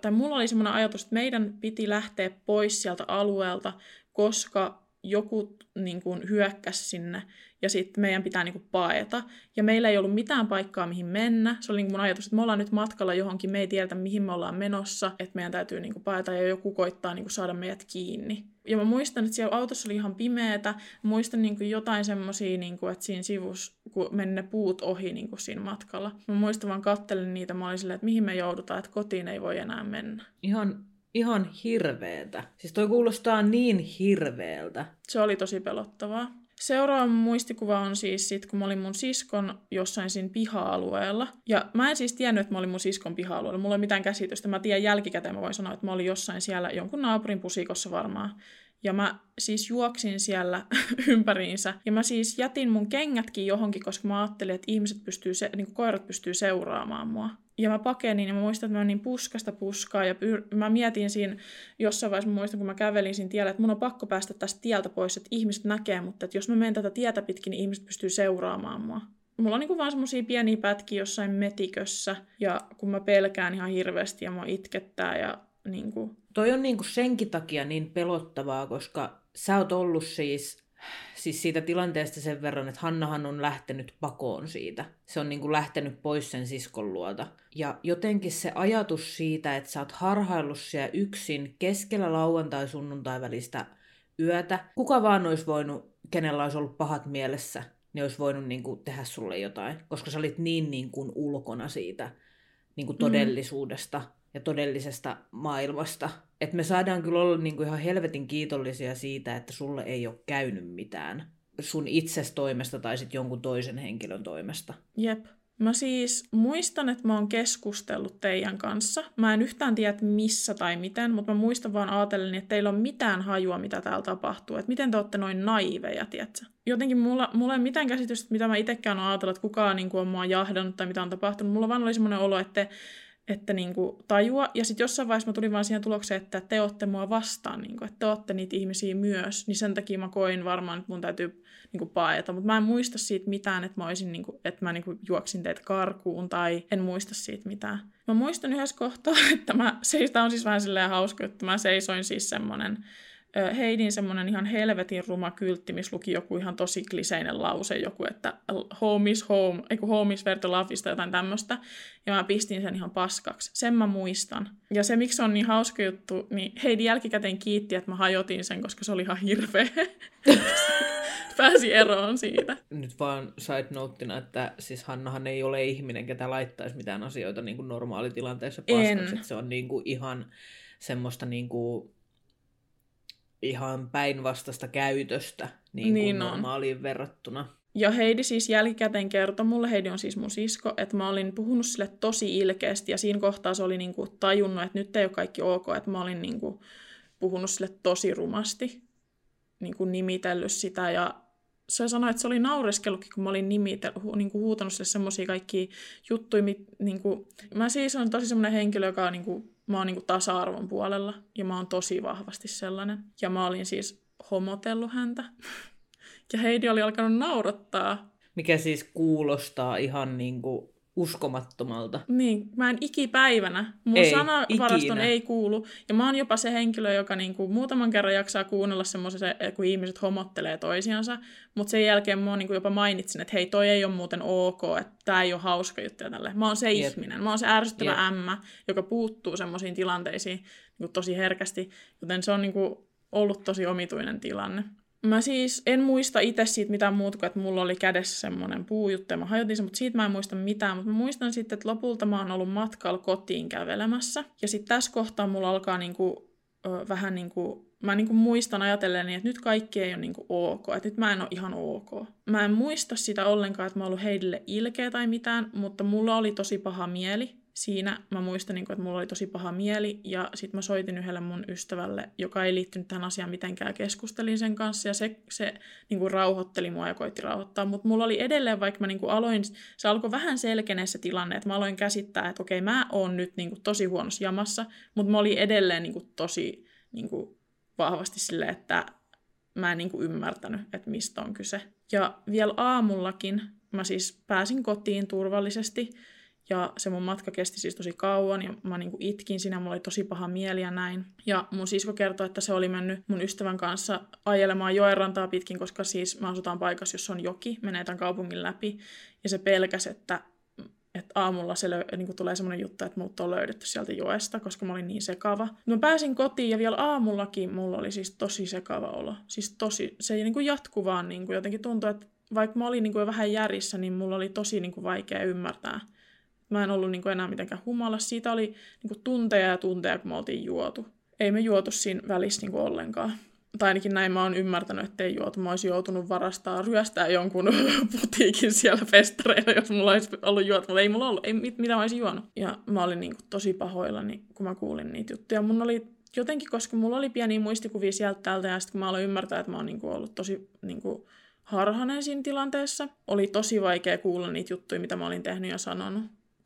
tai mulla oli semmoinen ajatus, että meidän piti lähteä pois sieltä alueelta, koska joku niin kuin, hyökkäsi sinne ja sitten meidän pitää niin kuin, paeta. Ja meillä ei ollut mitään paikkaa, mihin mennä. Se oli niin kuin mun ajatus, että me ollaan nyt matkalla johonkin, me ei tiedetä, mihin me ollaan menossa, että meidän täytyy niin kuin, paeta ja joku koittaa niin kuin, saada meidät kiinni. Ja mä muistan, että siellä autossa oli ihan pimeätä. Muistan niin kuin, jotain semmoisia, niin kuin, että siinä sivussa, kun meni ne puut ohi niin kuin, siinä matkalla. Mä muistan vaan kattelin niitä, mä olin silleen, että mihin me joudutaan, että kotiin ei voi enää mennä. Ihan, ihan hirveetä. Siis toi kuulostaa niin hirveältä. Se oli tosi pelottavaa. Seuraava muistikuva on siis sit, kun mä olin mun siskon jossain siinä piha-alueella. Ja mä en siis tiennyt, että mä olin mun siskon piha-alueella. Mulla ei mitään käsitystä. Mä tiedän jälkikäteen, mä voin sanoa, että mä olin jossain siellä jonkun naapurin pusikossa varmaan. Ja mä siis juoksin siellä *laughs* ympäriinsä. Ja mä siis jätin mun kengätkin johonkin, koska mä ajattelin, että ihmiset pystyy, se, niin koirat pystyy seuraamaan mua. Ja mä pakenin ja mä muistan, että mä niin puskasta puskaa ja pyr- mä mietin siinä jossain vaiheessa, mä muistan, kun mä kävelin siinä tiellä, että mun on pakko päästä tästä tieltä pois, että ihmiset näkee, mutta että jos mä menen tätä tietä pitkin, niin ihmiset pystyy seuraamaan mua. Mulla on niin vaan semmosia pieniä pätkiä jossain metikössä ja kun mä pelkään ihan hirveästi ja mua itkettää ja niin kuin... Toi on niinku senkin takia niin pelottavaa, koska sä oot ollut siis siis siitä tilanteesta sen verran, että Hannahan on lähtenyt pakoon siitä. Se on niin kuin lähtenyt pois sen siskon luota. Ja jotenkin se ajatus siitä, että sä oot harhaillut siellä yksin keskellä lauantai-sunnuntai välistä yötä. Kuka vaan olisi voinut, kenellä olisi ollut pahat mielessä, niin olisi voinut niin kuin tehdä sulle jotain. Koska sä olit niin, niin kuin ulkona siitä niin kuin todellisuudesta. Mm ja todellisesta maailmasta. Että me saadaan kyllä olla niinku ihan helvetin kiitollisia siitä, että sulle ei ole käynyt mitään sun itses toimesta tai sitten jonkun toisen henkilön toimesta. Jep. Mä siis muistan, että mä oon keskustellut teidän kanssa. Mä en yhtään tiedä, missä tai miten, mutta mä muistan vaan ajatellen, että teillä on mitään hajua, mitä täällä tapahtuu. Että miten te olette noin naiveja, tiedätkö? Jotenkin mulla, mulla ei ole mitään käsitystä, mitä mä itsekään oon ajatellut, että kukaan niin kuin, on mua jahdannut tai mitä on tapahtunut. Mulla vaan oli semmoinen olo, että että niin kuin, tajua. Ja sitten jossain vaiheessa mä tulin vaan siihen tulokseen, että te olette mua vastaan, niin kuin, että te olette niitä ihmisiä myös. Niin sen takia mä koin varmaan, että mun täytyy niin kuin, paeta. Mutta mä en muista siitä mitään, että mä, olisin, niin kuin, että mä niin kuin, juoksin teitä karkuun tai en muista siitä mitään. Mä muistan yhdessä kohtaa, *laughs* että mä, se on siis vähän silleen hauska, että mä seisoin siis semmonen Heidin semmoinen ihan helvetin ruma kyltti, missä luki joku ihan tosi kliseinen lause, joku, että home is home, eiku home is where to love is, tai jotain tämmöistä. Ja mä pistin sen ihan paskaksi. Sen mä muistan. Ja se, miksi on niin hauska juttu, niin Heidi jälkikäteen kiitti, että mä hajotin sen, koska se oli ihan hirveä. *laughs* Pääsi eroon siitä. Nyt vaan side noteina, että siis Hannahan ei ole ihminen, ketä laittaisi mitään asioita niin kuin normaalitilanteessa paskaksi. Se on niin kuin ihan semmoista niin kuin ihan päinvastaista käytöstä niin kuin niin normaaliin verrattuna. Ja Heidi siis jälkikäteen kertoi mulle, Heidi on siis mun sisko, että mä olin puhunut sille tosi ilkeästi ja siinä kohtaa se oli niinku tajunnut, että nyt ei ole kaikki ok, että mä olin niinku puhunut sille tosi rumasti, niin kuin nimitellyt sitä ja se sanoi, että se oli naureskellutkin, kun mä olin nimite, hu, niin kuin huutanut sille semmoisia kaikki juttuja. Niin kuin, mä siis on tosi semmoinen henkilö, joka on, niin kuin, mä oon niin kuin tasa-arvon puolella ja mä oon tosi vahvasti sellainen. Ja mä olin siis homotellut häntä. *laughs* Ja Heidi oli alkanut naurattaa. Mikä siis kuulostaa ihan niin kuin uskomattomalta. Niin, mä en ikipäivänä. Mun ei, sanavaraston ikinä. ei kuulu. Ja mä oon jopa se henkilö, joka niinku muutaman kerran jaksaa kuunnella semmoisen, kun ihmiset homottelee toisiansa. Mutta sen jälkeen mä oon niinku jopa mainitsin, että hei, toi ei ole muuten ok, että tää ei ole hauska juttu ja tälle. Mä oon se Jep. ihminen. Mä oon se ärsyttävä Jep. ämmä, joka puuttuu semmoisiin tilanteisiin niinku tosi herkästi. Joten se on niinku ollut tosi omituinen tilanne. Mä siis en muista itse siitä mitään muuta kuin, että mulla oli kädessä semmoinen puujuttu ja mä hajotin sen, mutta siitä mä en muista mitään. Mutta mä muistan sitten, että lopulta mä oon ollut matkalla kotiin kävelemässä. Ja sitten tässä kohtaa mulla alkaa niinku, ö, vähän niinku, mä niinku muistan ajatellen, että nyt kaikki ei ole niinku ok, että nyt mä en ole ihan ok. Mä en muista sitä ollenkaan, että mä oon ollut heille ilkeä tai mitään, mutta mulla oli tosi paha mieli siinä mä muistan, niin että mulla oli tosi paha mieli, ja sitten mä soitin yhdelle mun ystävälle, joka ei liittynyt tähän asiaan mitenkään, keskustelin sen kanssa, ja se, se niin kuin rauhoitteli mua ja koitti rauhoittaa, mutta mulla oli edelleen, vaikka mä niin kuin aloin, se alkoi vähän selkenee se tilanne, että mä aloin käsittää, että okei, mä oon nyt niin kuin tosi huonossa jamassa, mutta mä olin edelleen niin kuin tosi niin kuin vahvasti silleen, että mä en niin kuin ymmärtänyt, että mistä on kyse. Ja vielä aamullakin mä siis pääsin kotiin turvallisesti, ja se mun matka kesti siis tosi kauan ja mä niinku itkin siinä, mulla oli tosi paha mieli ja näin. Ja mun sisko kertoi, että se oli mennyt mun ystävän kanssa ajelemaan joenrantaa pitkin, koska siis me asutaan paikassa, jossa on joki, menee tämän kaupungin läpi. Ja se pelkäsi, että, että aamulla se löy- niin tulee semmoinen juttu, että mut on löydetty sieltä joesta, koska mä olin niin sekava. Mä pääsin kotiin ja vielä aamullakin mulla oli siis tosi sekava olo. Siis tosi, se ei niin kuin jatkuvaan niin kuin jotenkin tuntui, että vaikka mä olin niin kuin vähän järissä, niin mulla oli tosi niin kuin vaikea ymmärtää, Mä en ollut niin kuin enää mitenkään humala. Siitä oli niin kuin tunteja ja tunteja, kun me oltiin juotu. Ei me juotu siinä välissä niin kuin ollenkaan. Tai ainakin näin mä oon ymmärtänyt, että ei juotu. Mä olisin joutunut varastaa, ryöstää jonkun *laughs* putiikin siellä festareilla, jos mulla olisi ollut juotu. Mutta ei mulla ollut, ei, mit, mitä mä olisin juonut. Ja mä olin niin kuin tosi pahoillani, kun mä kuulin niitä juttuja. Mun oli jotenkin, koska mulla oli pieni muistikuvia sieltä täältä, ja sitten kun mä aloin ymmärtää, että mä oon niin kuin ollut tosi niin kuin harhanen siinä tilanteessa, oli tosi vaikea kuulla niitä juttuja, mitä mä olin tehnyt ja sanonut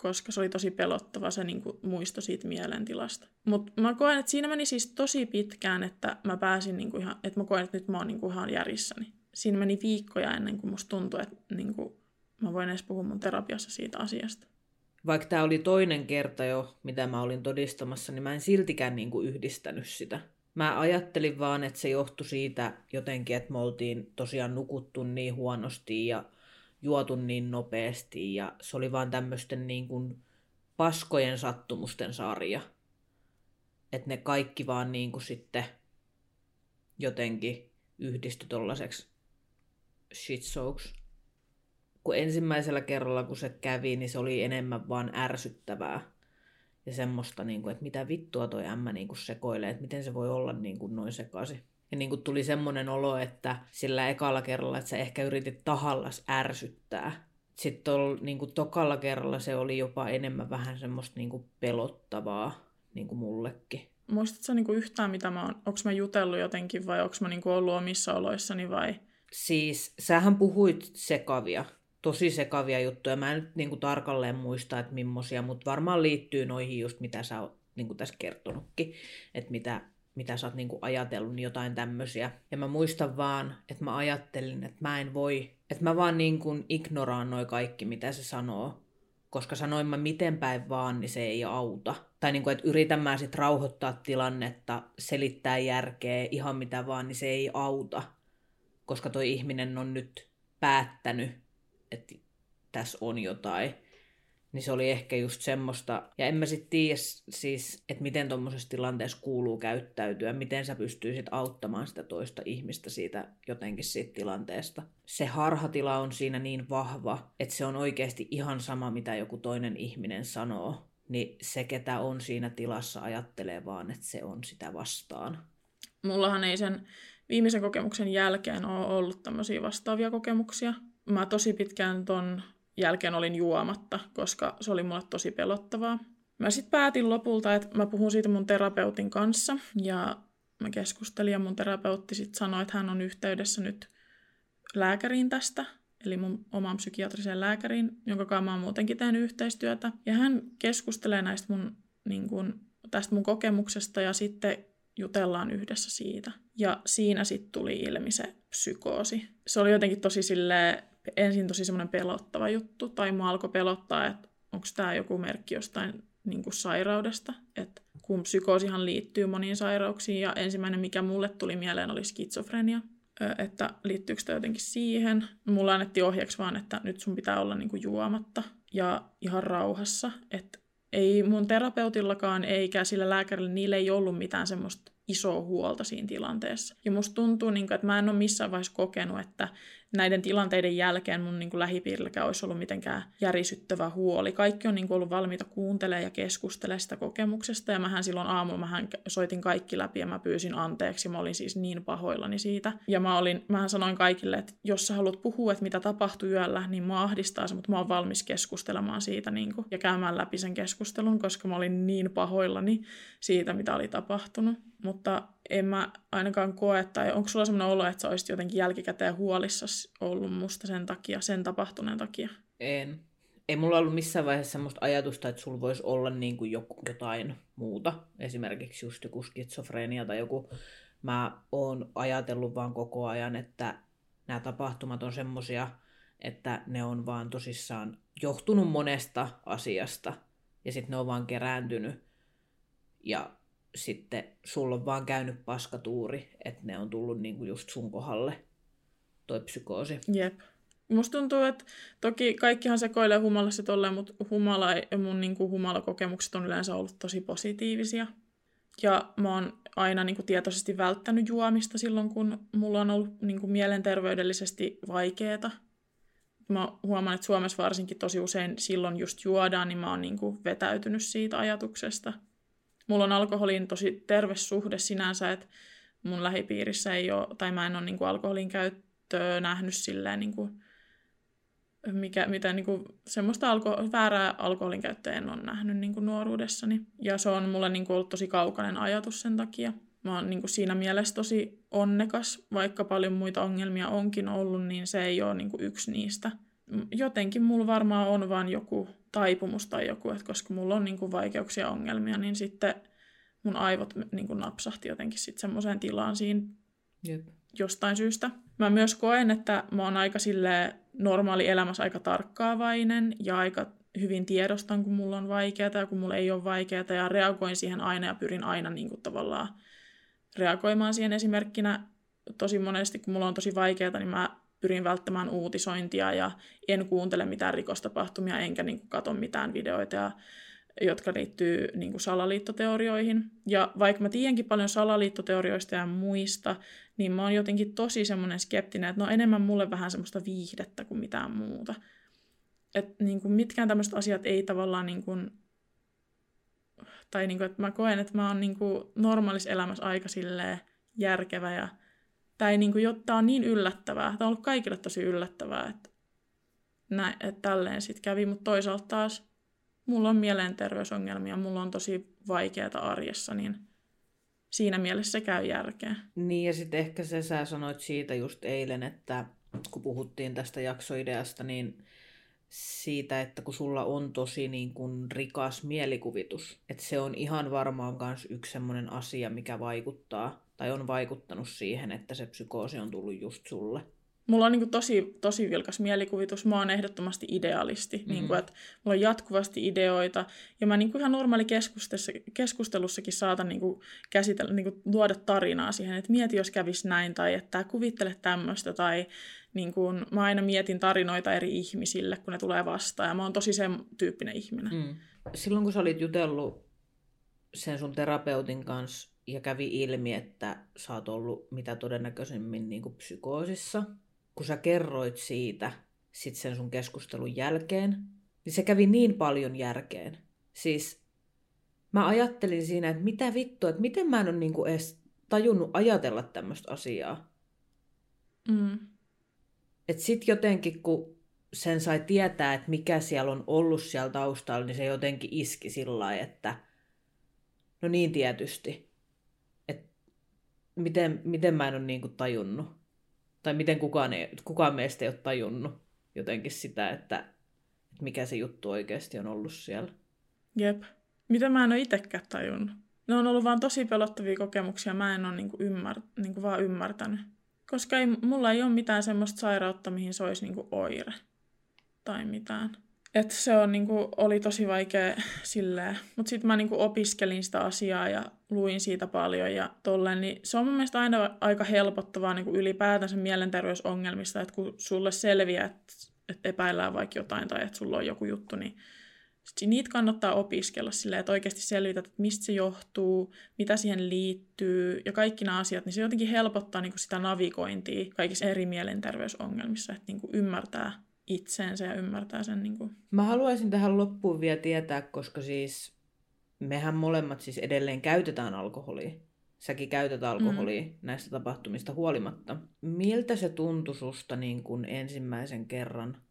koska se oli tosi pelottava se niin kuin, muisto siitä mielentilasta. Mutta mä koen, että siinä meni siis tosi pitkään, että mä pääsin niin kuin ihan, että mä koen, että nyt mä oon niin kuin ihan järissäni. Siinä meni viikkoja ennen kuin musta tuntui, että niin kuin, mä voin edes puhua mun terapiassa siitä asiasta. Vaikka tämä oli toinen kerta jo, mitä mä olin todistamassa, niin mä en siltikään niin kuin yhdistänyt sitä. Mä ajattelin vaan, että se johtui siitä jotenkin, että me oltiin tosiaan nukuttu niin huonosti ja juotu niin nopeasti ja se oli vaan tämmöisten niin kuin paskojen sattumusten sarja. Että ne kaikki vaan niin kuin sitten jotenkin yhdistyi tollaseksi shitsouks. Kun ensimmäisellä kerralla, kun se kävi, niin se oli enemmän vaan ärsyttävää. Ja semmoista, niin kuin, että mitä vittua toi ämmä niin kuin sekoilee, että miten se voi olla niin kuin noin sekaisin. Ja niin kuin tuli semmoinen olo, että sillä ekalla kerralla, että sä ehkä yritit tahallas ärsyttää. Sitten tol, niin kuin tokalla kerralla se oli jopa enemmän vähän semmoista niin kuin pelottavaa niin kuin mullekin. Muistatko niin kuin yhtään, mitä mä oon, onko mä jutellut jotenkin vai onko mä niin kuin ollut omissa oloissani vai? Siis sähän puhuit sekavia, tosi sekavia juttuja. Mä en nyt niin kuin tarkalleen muista, että millaisia, mutta varmaan liittyy noihin just mitä sä oot niin kuin tässä kertonutkin, että mitä mitä sä oot niinku ajatellut, niin jotain tämmöisiä. Ja mä muistan vaan, että mä ajattelin, että mä en voi, että mä vaan niinku ignoraan noi kaikki, mitä se sanoo. Koska sanoin mä miten päin vaan, niin se ei auta. Tai niinku, että yritän mä sit rauhoittaa tilannetta, selittää järkeä, ihan mitä vaan, niin se ei auta. Koska toi ihminen on nyt päättänyt, että tässä on jotain niin se oli ehkä just semmoista. Ja en mä sitten tiedä siis, että miten tuommoisessa tilanteessa kuuluu käyttäytyä, miten sä pystyisit auttamaan sitä toista ihmistä siitä jotenkin siitä tilanteesta. Se harhatila on siinä niin vahva, että se on oikeasti ihan sama, mitä joku toinen ihminen sanoo. Niin se, ketä on siinä tilassa, ajattelee vaan, että se on sitä vastaan. Mullahan ei sen viimeisen kokemuksen jälkeen ole ollut tämmöisiä vastaavia kokemuksia. Mä tosi pitkään ton jälkeen olin juomatta, koska se oli mulle tosi pelottavaa. Mä sitten päätin lopulta, että mä puhun siitä mun terapeutin kanssa ja mä keskustelin ja mun terapeutti sitten sanoi, että hän on yhteydessä nyt lääkäriin tästä, eli mun omaan psykiatriseen lääkäriin, jonka kanssa mä oon muutenkin tehnyt yhteistyötä. Ja hän keskustelee näistä mun, niin kun, tästä mun kokemuksesta ja sitten jutellaan yhdessä siitä. Ja siinä sitten tuli ilmi se psykoosi. Se oli jotenkin tosi sille ensin tosi semmoinen pelottava juttu, tai mua alkoi pelottaa, että onko tämä joku merkki jostain niin kuin sairaudesta. Et kun psykoosihan liittyy moniin sairauksiin, ja ensimmäinen, mikä mulle tuli mieleen, oli skitsofrenia. Että liittyykö tämä jotenkin siihen. Mulla annettiin ohjeeksi vaan, että nyt sun pitää olla niin kuin juomatta ja ihan rauhassa. Että ei mun terapeutillakaan eikä sillä lääkärillä, niillä ei ollut mitään semmoista isoa huolta siinä tilanteessa. Ja musta tuntuu, niin kuin, että mä en ole missään vaiheessa kokenut, että näiden tilanteiden jälkeen mun niin kuin lähipiirilläkään olisi ollut mitenkään järisyttävä huoli. Kaikki on niin kuin ollut valmiita kuuntelemaan ja keskustelemaan sitä kokemuksesta. Ja mähän silloin aamulla mähän soitin kaikki läpi ja mä pyysin anteeksi. Mä olin siis niin pahoillani siitä. Ja mä olin, mähän sanoin kaikille, että jos sä haluat puhua, että mitä tapahtui yöllä, niin mä ahdistaa se, mutta mä oon valmis keskustelemaan siitä niin kuin, ja käymään läpi sen keskustelun, koska mä olin niin pahoillani siitä, mitä oli tapahtunut. Mutta en mä ainakaan koe, tai onko sulla sellainen olo, että sä olisit jotenkin jälkikäteen huolissa ollut musta sen takia, sen tapahtuneen takia? En. Ei mulla ollut missään vaiheessa semmoista ajatusta, että sulla voisi olla niin kuin joku, jotain muuta. Esimerkiksi just joku skitsofrenia tai joku. Mä oon ajatellut vaan koko ajan, että nämä tapahtumat on semmosia, että ne on vaan tosissaan johtunut monesta asiasta. Ja sitten ne on vaan kerääntynyt. Ja sitten sulla on vaan käynyt paskatuuri, että ne on tullut niinku just sun kohdalle, toi psykoosi. Jep. Musta tuntuu, että toki kaikkihan sekoilee humalassa tolleen, mutta humala mun niinku humalakokemukset on yleensä ollut tosi positiivisia. Ja mä oon aina niinku tietoisesti välttänyt juomista silloin, kun mulla on ollut niinku mielenterveydellisesti vaikeeta. Mä huomaan, että Suomessa varsinkin tosi usein silloin just juodaan, niin mä oon niinku vetäytynyt siitä ajatuksesta – mulla on alkoholin tosi terve suhde sinänsä, että mun lähipiirissä ei ole, tai mä en ole niin kuin alkoholin käyttöä nähnyt silleen, niin kuin, mikä, mitä niin kuin, semmoista alko, väärää alkoholin käyttöä en ole nähnyt niin kuin nuoruudessani. Ja se on mulle niin kuin, ollut tosi kaukainen ajatus sen takia. Mä oon niin kuin, siinä mielessä tosi onnekas, vaikka paljon muita ongelmia onkin ollut, niin se ei ole niin kuin, yksi niistä. Jotenkin mulla varmaan on vaan joku taipumus tai joku, että koska mulla on niin kuin vaikeuksia ongelmia, niin sitten mun aivot niin kuin napsahti jotenkin sitten semmoiseen tilaan siinä Jep. jostain syystä. Mä myös koen, että mä oon aika sille normaali elämässä aika tarkkaavainen ja aika hyvin tiedostan, kun mulla on vaikeaa ja kun mulla ei ole vaikeaa ja reagoin siihen aina ja pyrin aina niin kuin tavallaan reagoimaan siihen esimerkkinä tosi monesti, kun mulla on tosi vaikeaa, niin mä pyrin välttämään uutisointia ja en kuuntele mitään rikostapahtumia enkä niin kuin, katso mitään videoita, ja, jotka liittyy niin kuin, salaliittoteorioihin. Ja vaikka mä tiedänkin paljon salaliittoteorioista ja muista, niin mä oon jotenkin tosi semmoinen skeptinen, että no enemmän mulle vähän semmoista viihdettä kuin mitään muuta. Että niin kuin, mitkään tämmöiset asiat ei tavallaan niin kuin, tai niin kuin, että mä koen, että mä oon niin normaalissa elämässä aika järkevä ja ei, niin kuin, tämä on niin yllättävää. Tämä on ollut kaikille tosi yllättävää, että, näin, että tälleen sitten kävi, mutta toisaalta taas mulla on mielenterveysongelmia, mulla on tosi vaikeaa arjessa, niin siinä mielessä se käy järkeä. Niin ja sitten ehkä se sä sanoit siitä just eilen, että kun puhuttiin tästä jaksoideasta, niin siitä, että kun sulla on tosi niin kuin rikas mielikuvitus, että se on ihan varmaan myös yksi semmoinen asia, mikä vaikuttaa tai on vaikuttanut siihen, että se psykoosi on tullut just sulle? Mulla on niin kuin tosi, tosi vilkas mielikuvitus. Mä oon ehdottomasti idealisti. Mm-hmm. Niin kuin, että mulla on jatkuvasti ideoita. Ja mä niin kuin ihan normaali keskustelussakin saatan niin kuin käsitellä, niin kuin luoda tarinaa siihen, että mieti, jos kävisi näin, tai että kuvittele tämmöistä, tai niin kuin, mä aina mietin tarinoita eri ihmisille, kun ne tulee vastaan. Ja mä oon tosi sen tyyppinen ihminen. Mm. Silloin kun sä olit jutellut sen sun terapeutin kanssa ja kävi ilmi, että sä oot ollut mitä todennäköisemmin niin kuin psykoosissa. Kun sä kerroit siitä sit sen sun keskustelun jälkeen, niin se kävi niin paljon järkeen. Siis mä ajattelin siinä, että mitä vittua, että miten mä en ole niin kuin edes tajunnut ajatella tämmöistä asiaa. Mm. Että sit jotenkin, kun sen sai tietää, että mikä siellä on ollut siellä taustalla, niin se jotenkin iski sillä että no niin tietysti miten, miten mä en ole niin kuin tajunnut, tai miten kukaan, ei, kukaan meistä ei ole tajunnut jotenkin sitä, että, että mikä se juttu oikeasti on ollut siellä. Jep. Mitä mä en ole itsekään tajunnut. Ne on ollut vaan tosi pelottavia kokemuksia, mä en ole niinku ymmär, niinku vaan ymmärtänyt. Koska ei, mulla ei ole mitään semmoista sairautta, mihin se olisi niinku oire tai mitään. Et se on, niinku, oli tosi vaikea silleen. Mutta sitten mä niinku opiskelin sitä asiaa ja luin siitä paljon ja tolleen. Niin se on mun mielestä aina aika helpottavaa niinku ylipäätänsä mielenterveysongelmista, että kun sulle selviää, että et epäillään vaikka jotain tai että sulla on joku juttu, niin sitten niitä kannattaa opiskella silleen, että oikeasti selvitä, että mistä se johtuu, mitä siihen liittyy ja kaikki nämä asiat, niin se jotenkin helpottaa niin kuin sitä navigointia kaikissa eri mielenterveysongelmissa, että niin kuin ymmärtää itseensä ja ymmärtää sen. Niin kuin. Mä haluaisin tähän loppuun vielä tietää, koska siis mehän molemmat siis edelleen käytetään alkoholia. Säkin käytät alkoholia mm. näistä tapahtumista huolimatta. Miltä se tuntui susta niin kuin ensimmäisen kerran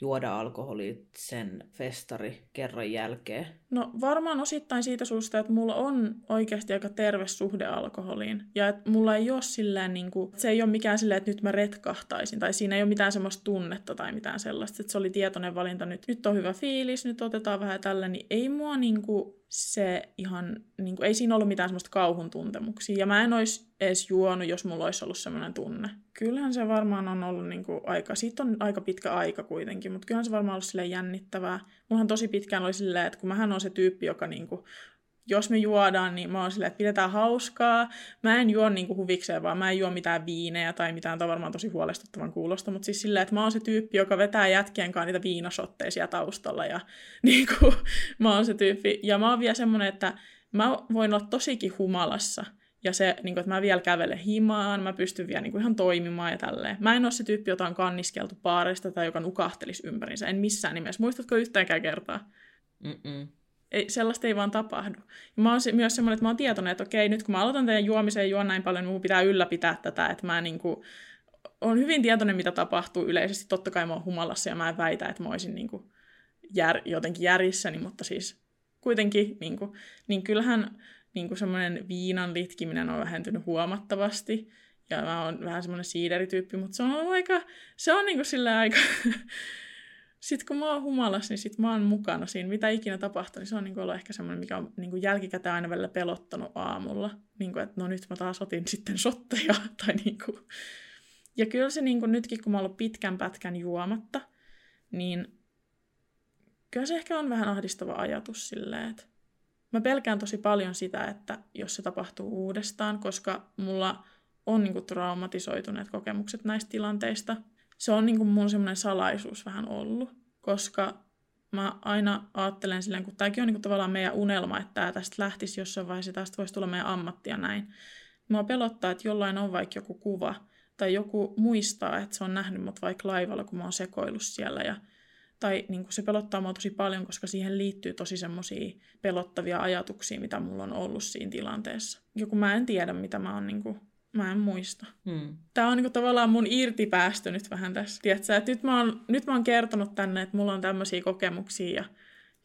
juoda alkoholia sen festari kerran jälkeen? No varmaan osittain siitä suusta, että mulla on oikeasti aika terve suhde alkoholiin. Ja että mulla ei ole silleen, niin kuin, se ei ole mikään silleen, että nyt mä retkahtaisin. Tai siinä ei ole mitään semmoista tunnetta tai mitään sellaista. Että se oli tietoinen valinta, nyt, nyt on hyvä fiilis, nyt otetaan vähän tällä. Niin ei mua niin kuin, se ihan, niin kuin, ei siinä ollut mitään semmoista kauhun tuntemuksia. Ja mä en olisi edes juonut, jos mulla olisi ollut semmoinen tunne. Kyllähän se varmaan on ollut niin kuin, aika, siitä on aika pitkä aika kuitenkin, mutta kyllähän se varmaan ollut jännittävää. Mullahan tosi pitkään oli silleen, että kun mähän on se tyyppi, joka niin kuin, jos me juodaan, niin mä oon silleen, että pidetään hauskaa. Mä en juo niinku huvikseen, vaan mä en juo mitään viinejä tai mitään, tämä varmaan tosi huolestuttavan kuulosta, mutta siis silleen, että mä oon se tyyppi, joka vetää jätkien kanssa niitä viinasotteisia taustalla ja *laughs* niinku, mä oon se tyyppi. Ja mä oon vielä semmonen, että mä voin olla tosikin humalassa ja se, niin kuin, että mä vielä kävelen himaan, mä pystyn vielä niin kuin, ihan toimimaan ja tälleen. Mä en ole se tyyppi, jota on kanniskeltu paarista tai joka nukahtelisi ympärinsä. En missään nimessä. Muistatko yhtäänkään kertaa? Mm-mm ei, sellaista ei vaan tapahdu. Ja mä oon se, myös semmoinen, että mä oon tietoinen, että okei, nyt kun mä aloitan teidän juomisen ja juon näin paljon, niin mun pitää ylläpitää tätä, että mä niinku, on hyvin tietoinen, mitä tapahtuu yleisesti. Totta kai mä oon humalassa ja mä en väitä, että mä olisin niinku jär, jotenkin järissäni, mutta siis kuitenkin, niinku, niin kyllähän niinku semmoinen viinan litkiminen on vähentynyt huomattavasti. Ja mä oon vähän semmoinen siiderityyppi, mutta se on aika, se on niinku sillä aika *laughs* sitten kun mä oon humalassa, niin sit mä oon mukana siinä. Mitä ikinä tapahtuu, niin se on niin ollut ehkä semmoinen, mikä on niin jälkikäteen aina välillä pelottanut aamulla. Niin kuin, että no nyt mä taas otin sitten shotteja. *laughs* tai niin kuin. Ja kyllä se niin kuin, nytkin, kun mä oon ollut pitkän pätkän juomatta, niin kyllä se ehkä on vähän ahdistava ajatus silleen, että mä pelkään tosi paljon sitä, että jos se tapahtuu uudestaan, koska mulla on niin kuin, traumatisoituneet kokemukset näistä tilanteista – se on niin kuin mun semmoinen salaisuus vähän ollut, koska mä aina ajattelen silleen, kun tämäkin on niin kuin tavallaan meidän unelma, että tämä tästä lähtisi jossain vaiheessa, tästä voisi tulla meidän ammattia näin. Mua pelottaa, että jollain on vaikka joku kuva, tai joku muistaa, että se on nähnyt mut vaikka laivalla, kun mä oon sekoillut siellä, ja tai niin kuin se pelottaa mua tosi paljon, koska siihen liittyy tosi semmoisia pelottavia ajatuksia, mitä mulla on ollut siinä tilanteessa. Joku mä en tiedä, mitä mä oon niin kuin Mä en muista. Hmm. Tämä on niinku tavallaan mun irtipäästö nyt vähän tässä. Tiedätkö, että nyt, mä oon, nyt mä oon kertonut tänne, että mulla on tämmöisiä kokemuksia ja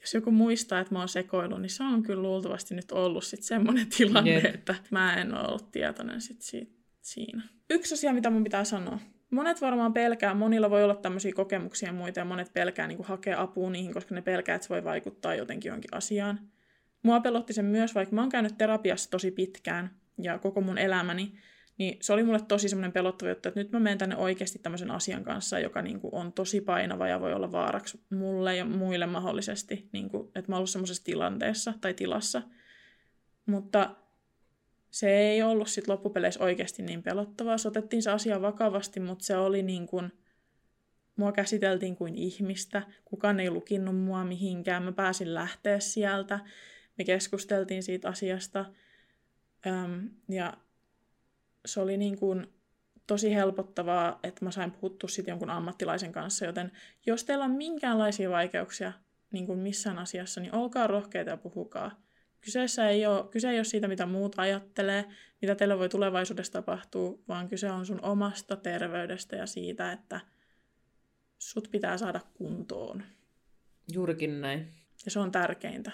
jos joku muistaa, että mä oon sekoillut, niin se on kyllä luultavasti nyt ollut sit semmoinen *laughs* tilanne, yeah. että mä en ole ollut tietoinen sit siitä, siinä. Yksi asia, mitä mun pitää sanoa. Monet varmaan pelkää, monilla voi olla tämmöisiä kokemuksia ja muita, ja monet pelkää niin hakea apua niihin, koska ne pelkää, että se voi vaikuttaa jotenkin johonkin asiaan. Mua pelotti sen myös, vaikka mä oon käynyt terapiassa tosi pitkään ja koko mun elämäni, niin se oli mulle tosi semmoinen pelottava juttu, että nyt mä menen tänne oikeasti tämmöisen asian kanssa, joka niin kuin on tosi painava ja voi olla vaaraksi mulle ja muille mahdollisesti, niin kuin, että mä oon ollut semmoisessa tilanteessa tai tilassa. Mutta se ei ollut sitten loppupeleissä oikeasti niin pelottavaa. Se otettiin se asia vakavasti, mutta se oli niin kuin, mua käsiteltiin kuin ihmistä. Kukaan ei lukinnut mua mihinkään. Mä pääsin lähteä sieltä. Me keskusteltiin siitä asiasta. Öm, ja se oli niin kuin tosi helpottavaa, että mä sain puhuttua sitten jonkun ammattilaisen kanssa, joten jos teillä on minkäänlaisia vaikeuksia niin kuin missään asiassa, niin olkaa rohkeita ja puhukaa. Kyseessä ei ole, kyse ei ole siitä, mitä muut ajattelee, mitä teillä voi tulevaisuudessa tapahtua, vaan kyse on sun omasta terveydestä ja siitä, että sut pitää saada kuntoon. Juurikin näin. Ja se on tärkeintä.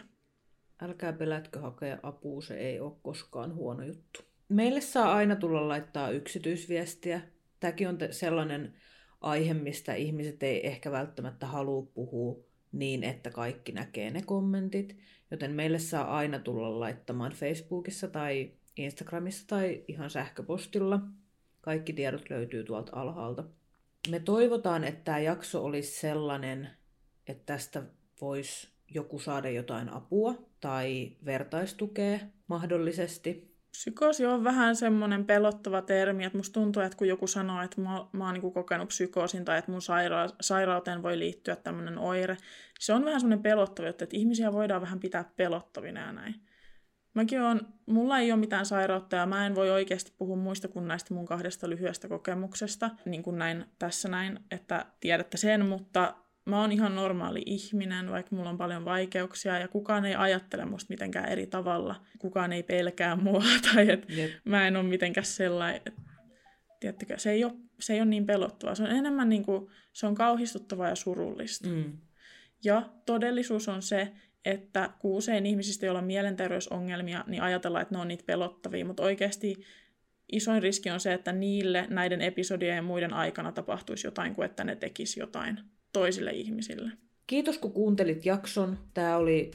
Älkää pelätkö hakea apua, se ei ole koskaan huono juttu. Meille saa aina tulla laittaa yksityisviestiä. Tämäkin on sellainen aihe, mistä ihmiset ei ehkä välttämättä halua puhua niin, että kaikki näkee ne kommentit. Joten meille saa aina tulla laittamaan Facebookissa tai Instagramissa tai ihan sähköpostilla. Kaikki tiedot löytyy tuolta alhaalta. Me toivotaan, että tämä jakso olisi sellainen, että tästä voisi joku saada jotain apua tai vertaistukea mahdollisesti. Psykoosi on vähän semmoinen pelottava termi, että musta tuntuu, että kun joku sanoo, että mä, mä oon niin kokenut psykoosin tai että mun saira- sairauteen voi liittyä tämmöinen oire, se on vähän semmoinen pelottava, että ihmisiä voidaan vähän pitää pelottavina ja näin. Mäkin on, mulla ei ole mitään sairautta ja mä en voi oikeasti puhua muista kuin näistä mun kahdesta lyhyestä kokemuksesta, niin kuin näin tässä näin, että tiedätte sen, mutta mä oon ihan normaali ihminen, vaikka mulla on paljon vaikeuksia ja kukaan ei ajattele musta mitenkään eri tavalla. Kukaan ei pelkää mua *laughs* tai että yep. mä en ole mitenkään sellainen, että tiedättekö, se ei, ole, se ei ole niin pelottavaa. Se on enemmän niin kuin, se on kauhistuttavaa ja surullista. Mm. Ja todellisuus on se, että kun usein ihmisistä, joilla on mielenterveysongelmia, niin ajatellaan, että ne on niitä pelottavia, mutta oikeasti isoin riski on se, että niille näiden episodien ja muiden aikana tapahtuisi jotain kuin että ne tekisi jotain toisille ihmisille. Kiitos kun kuuntelit jakson. Tämä oli,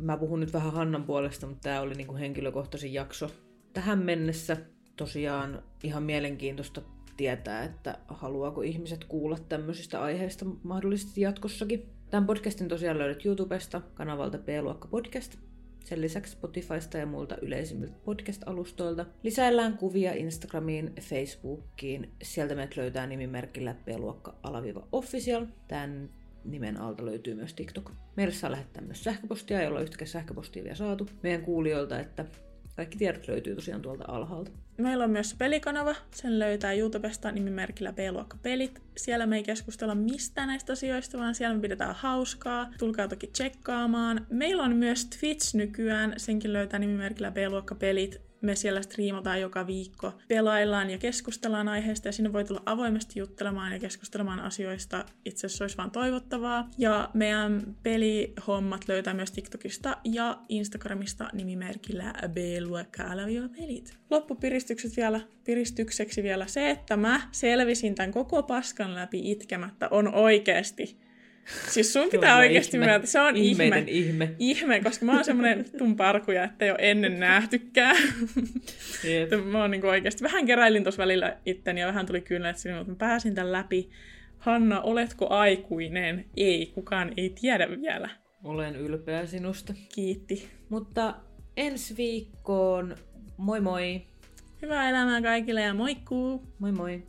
mä puhun nyt vähän Hannan puolesta, mutta tämä oli niinku henkilökohtaisin jakso tähän mennessä. Tosiaan ihan mielenkiintoista tietää, että haluaako ihmiset kuulla tämmöisistä aiheista mahdollisesti jatkossakin. Tämän podcastin tosiaan löydät YouTubesta kanavalta B-luokka podcast. Sen lisäksi Spotifysta ja muilta yleisimmiltä podcast-alustoilta. Lisäillään kuvia Instagramiin, Facebookiin. Sieltä meidät löytää nimimerkillä B-luokka-official. Tämän nimen alta löytyy myös TikTok. Meille saa lähettää myös sähköpostia, jolla yhtäkään sähköpostia vielä saatu meidän kuulijoilta, että kaikki tiedot löytyy tosiaan tuolta alhaalta. Meillä on myös pelikanava, sen löytää YouTubesta nimimerkillä B-luokka pelit. Siellä me ei keskustella mistään näistä asioista, vaan siellä me pidetään hauskaa. Tulkaa toki tsekkaamaan. Meillä on myös Twitch nykyään, senkin löytää nimimerkillä B-luokka pelit me siellä striimataan joka viikko, pelaillaan ja keskustellaan aiheesta ja sinne voi tulla avoimesti juttelemaan ja keskustelemaan asioista. Itse asiassa olisi vaan toivottavaa. Ja meidän pelihommat löytää myös TikTokista ja Instagramista nimimerkillä b pelit. Loppupiristykset vielä, piristykseksi vielä se, että mä selvisin tämän koko paskan läpi itkemättä on oikeasti Siis sun pitää oikeasti myöntää, se on ihme. ihme. Ihme, koska mä oon semmoinen *laughs* tumparkuja, että ei ole ennen nähtykään. Yep. mä oon niin oikeasti, vähän keräilin tuossa välillä itteni ja vähän tuli sinne, mutta mä pääsin tämän läpi. Hanna, oletko aikuinen? Ei, kukaan ei tiedä vielä. Olen ylpeä sinusta. Kiitti. Mutta ensi viikkoon, moi moi! Hyvää elämää kaikille ja moikkuu! Moi moi!